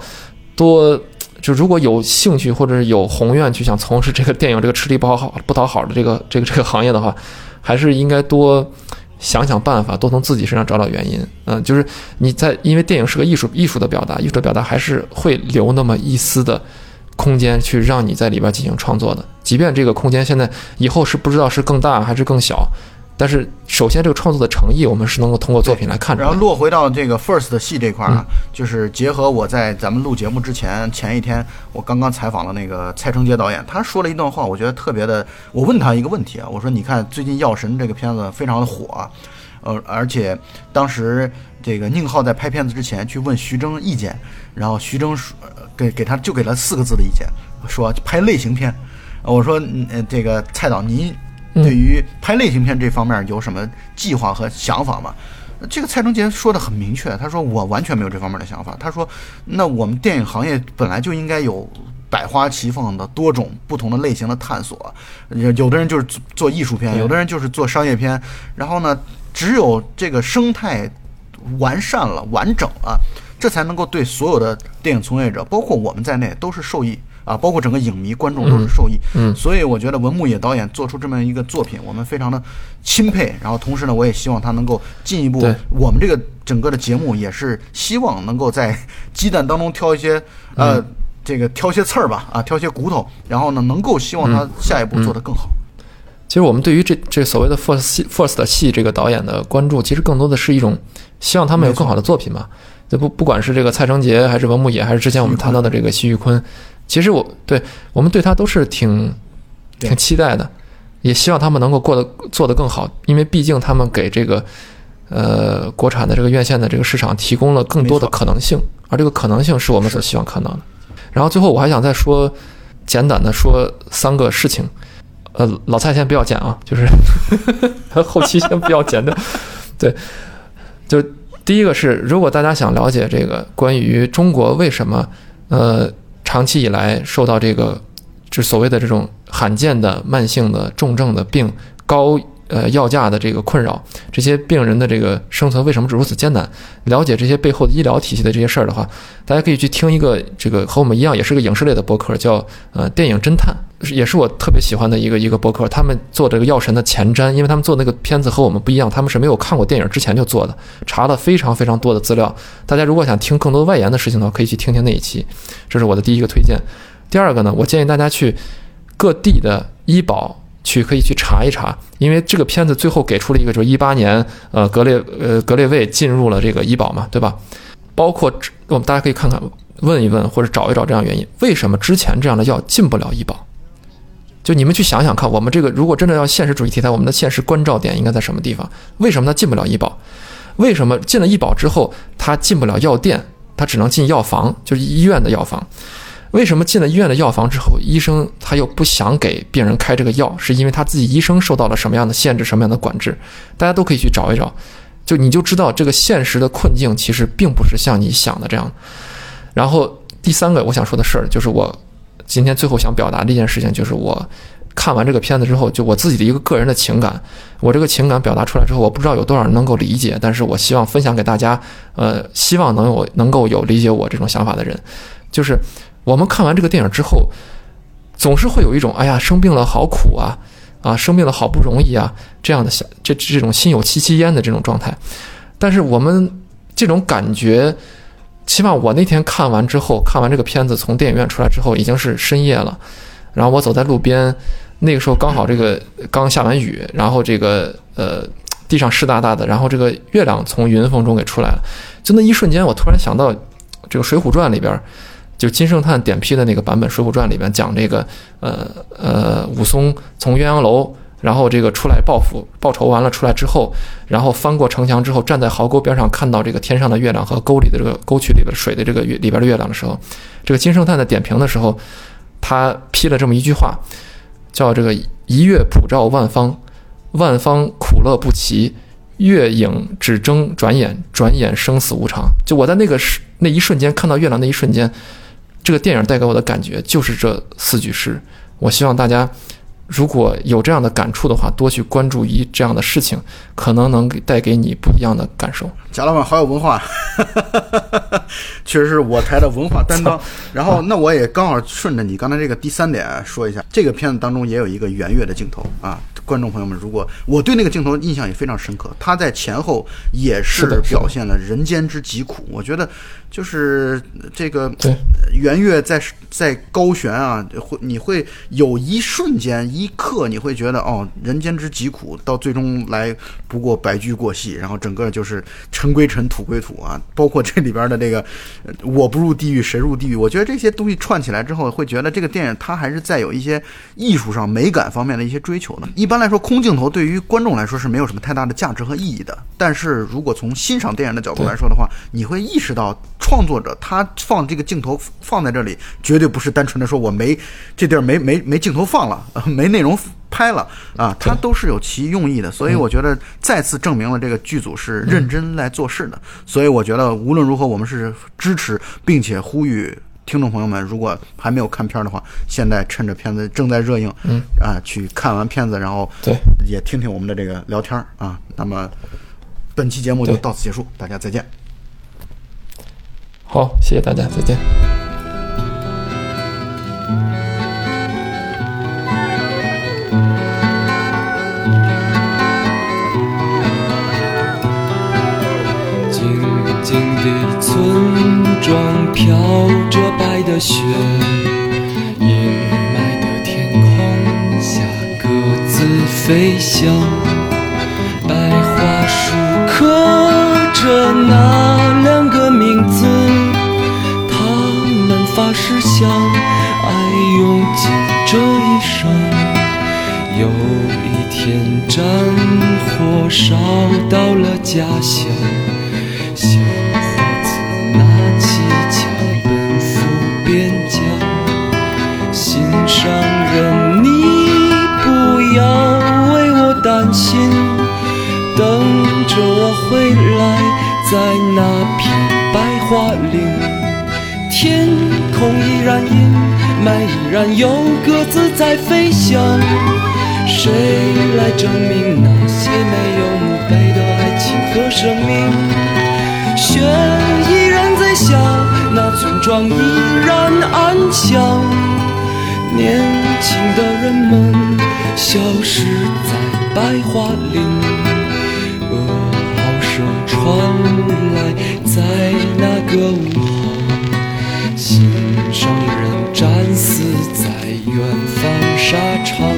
多。就如果有兴趣或者是有宏愿去想从事这个电影这个吃力不讨好不讨好的这个这个这个行业的话，还是应该多想想办法，多从自己身上找找原因。嗯，就是你在因为电影是个艺术艺术的表达，艺术的表达还是会留那么一丝的空间去让你在里边进行创作的，即便这个空间现在以后是不知道是更大还是更小，但是首先这个创作的诚意，我们是能够通过作品来看出来。然后落回到这个 First 戏这块儿啊，就是结合我在咱们录节目之前前一天，我刚刚采访了那个蔡成杰导演，他说了一段话，我觉得特别的。我问他一个问题啊，我说你看最近《药神》这个片子非常的火啊，呃，而且当时这个宁浩在拍片子之前去问徐峥意见，然后徐峥说呃给给他就给了四个字的意见，说拍类型片。呃我说，嗯，呃这个蔡导您对于拍类型片这方面有什么计划和想法吗？这个蔡成杰说的很明确，他说我完全没有这方面的想法。他说，那我们电影行业本来就应该有百花齐放的多种不同的类型的探索，有有的人就是做做艺术片，有的人就是做商业片，然后呢，只有这个生态完善了、完整了，这才能够对所有的电影从业者，包括我们在内，都是受益啊，包括整个影迷、观众都是受益。嗯所以我觉得文牧野导演做出这么一个作品，我们非常的钦佩。然后同时呢，我也希望他能够进一步，我们这个整个的节目也是希望能够在鸡蛋当中挑一些呃。这个挑些刺儿吧，啊，挑些骨头，然后呢，能够希望他下一步做得更好。其实我们对于这这所谓的 First 戏 First 的戏这个导演的关注，其实更多的是一种希望他们有更好的作品嘛。这不不管是这个蔡成杰，还是文牧野，还是之前我们谈到的这个徐玉坤，其实我对我们对他都是挺挺期待的，也希望他们能够过得做得更好，因为毕竟他们给这个呃国产的这个院线的这个市场提供了更多的可能性，而这个可能性是我们所希望看到的。然后最后我还想再说简短的说三个事情，呃，老蔡先不要剪啊，就是 [LAUGHS] 后期先不要剪的。对，就第一个是，如果大家想了解这个关于中国为什么呃，长期以来受到这个，就所谓的这种罕见的慢性的重症的病高。呃，药价的这个困扰，这些病人的这个生存为什么如此艰难？了解这些背后的医疗体系的这些事儿的话，大家可以去听一个这个和我们一样，也是个影视类的博客，叫呃电影侦探，也是我特别喜欢的一个一个博客。他们做这个药神的前瞻，因为他们做那个片子和我们不一样，他们是没有看过电影之前就做的，查了非常非常多的资料。大家如果想听更多外延的事情的话，可以去听听那一期。这是我的第一个推荐。第二个呢，我建议大家去各地的医保。去可以去查一查，因为这个片子最后给出了一个，就是一八年，呃，格列呃格列卫进入了这个医保嘛，对吧？包括我们大家可以看看，问一问或者找一找这样原因，为什么之前这样的药进不了医保？就你们去想想看，我们这个如果真的要现实主义题材，我们的现实关照点应该在什么地方？为什么它进不了医保？为什么进了医保之后它进不了药店，它只能进药房，就是医院的药房？为什么进了医院的药房之后，医生他又不想给病人开这个药？是因为他自己医生受到了什么样的限制、什么样的管制？大家都可以去找一找，就你就知道这个现实的困境其实并不是像你想的这样。然后第三个我想说的事儿，就是我今天最后想表达的一件事情，就是我看完这个片子之后，就我自己的一个个人的情感。我这个情感表达出来之后，我不知道有多少人能够理解，但是我希望分享给大家，呃，希望能有能够有理解我这种想法的人，就是。我们看完这个电影之后，总是会有一种“哎呀，生病了好苦啊，啊，生病了好不容易啊”这样的想这这种心有戚戚焉的这种状态。但是我们这种感觉，起码我那天看完之后，看完这个片子从电影院出来之后，已经是深夜了。然后我走在路边，那个时候刚好这个刚下完雨，然后这个呃地上湿哒哒的，然后这个月亮从云缝中给出来了。就那一瞬间，我突然想到这个《水浒传》里边。就金圣叹点批的那个版本《水浒传》里边讲这个，呃呃，武松从鸳鸯楼，然后这个出来报复报仇完了出来之后，然后翻过城墙之后，站在壕沟边上看到这个天上的月亮和沟里的这个沟渠里边水的这个月里边的月亮的时候，这个金圣叹在点评的时候，他批了这么一句话，叫这个一月普照万方，万方苦乐不齐，月影只争转眼，转眼生死无常。就我在那个时那一瞬间看到月亮那一瞬间。这个电影带给我的感觉就是这四句诗。我希望大家如果有这样的感触的话，多去关注一这样的事情，可能能带给你不一样的感受。贾老板好有文化，[LAUGHS] 确实是我台的文化担当。[LAUGHS] 然后，那我也刚好顺着你刚才这个第三点说一下，这个片子当中也有一个圆月的镜头啊。观众朋友们，如果我对那个镜头印象也非常深刻，他在前后也是表现了人间之疾苦。我觉得。就是这个圆月在在高悬啊，会你会有一瞬间一刻，你会觉得哦，人间之疾苦，到最终来不过白驹过隙，然后整个就是尘归尘，土归土啊。包括这里边的这个我不入地狱谁入地狱？我觉得这些东西串起来之后，会觉得这个电影它还是在有一些艺术上美感方面的一些追求的。一般来说，空镜头对于观众来说是没有什么太大的价值和意义的。但是如果从欣赏电影的角度来说的话，你会意识到。创作者他放这个镜头放在这里，绝对不是单纯的说我没这地儿没没没镜头放了，没内容拍了啊，他都是有其用意的。所以我觉得再次证明了这个剧组是认真来做事的。所以我觉得无论如何，我们是支持并且呼吁听众朋友们，如果还没有看片儿的话，现在趁着片子正在热映，嗯啊，去看完片子，然后对也听听我们的这个聊天啊。那么本期节目就到此结束，大家再见。好，谢谢大家，再见。静静的村庄飘着白的雪，阴霾的天空下鸽子飞翔，战火烧到了家乡，小伙子拿起枪奔赴边疆。心上人，你不要为我担心，等着我回来，在那片白桦林。天。空依然阴，霾依然有鸽子在飞翔。谁来证明那些没有墓碑的爱情和生命？雪依然在下，那村庄依然安详。年轻的人们消失在白桦林，噩耗声传来，在那个午后，心上人战死在远方沙场。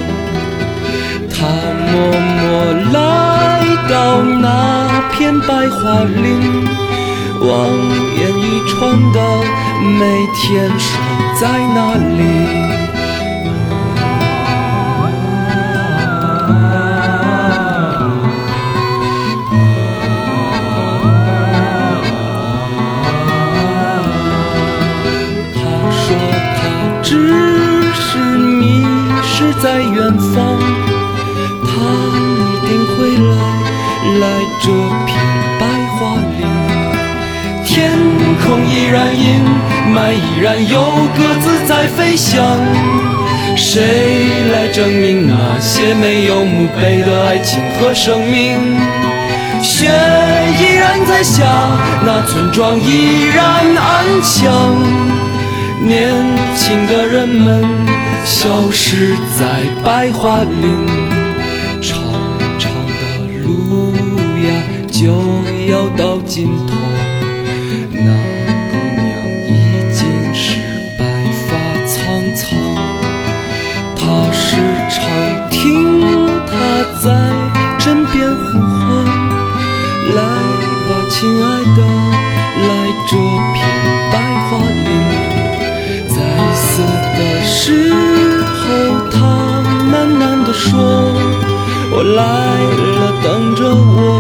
片白桦林，望眼欲穿的每天守在那里。他说他只是迷失在远方，他一定会来，来这片依然阴，霾依然有鸽子在飞翔。谁来证明那些没有墓碑的爱情和生命？雪依然在下，那村庄依然安详。年轻的人们消失在白桦林，长长的路呀就要到尽头。我来了，等着我，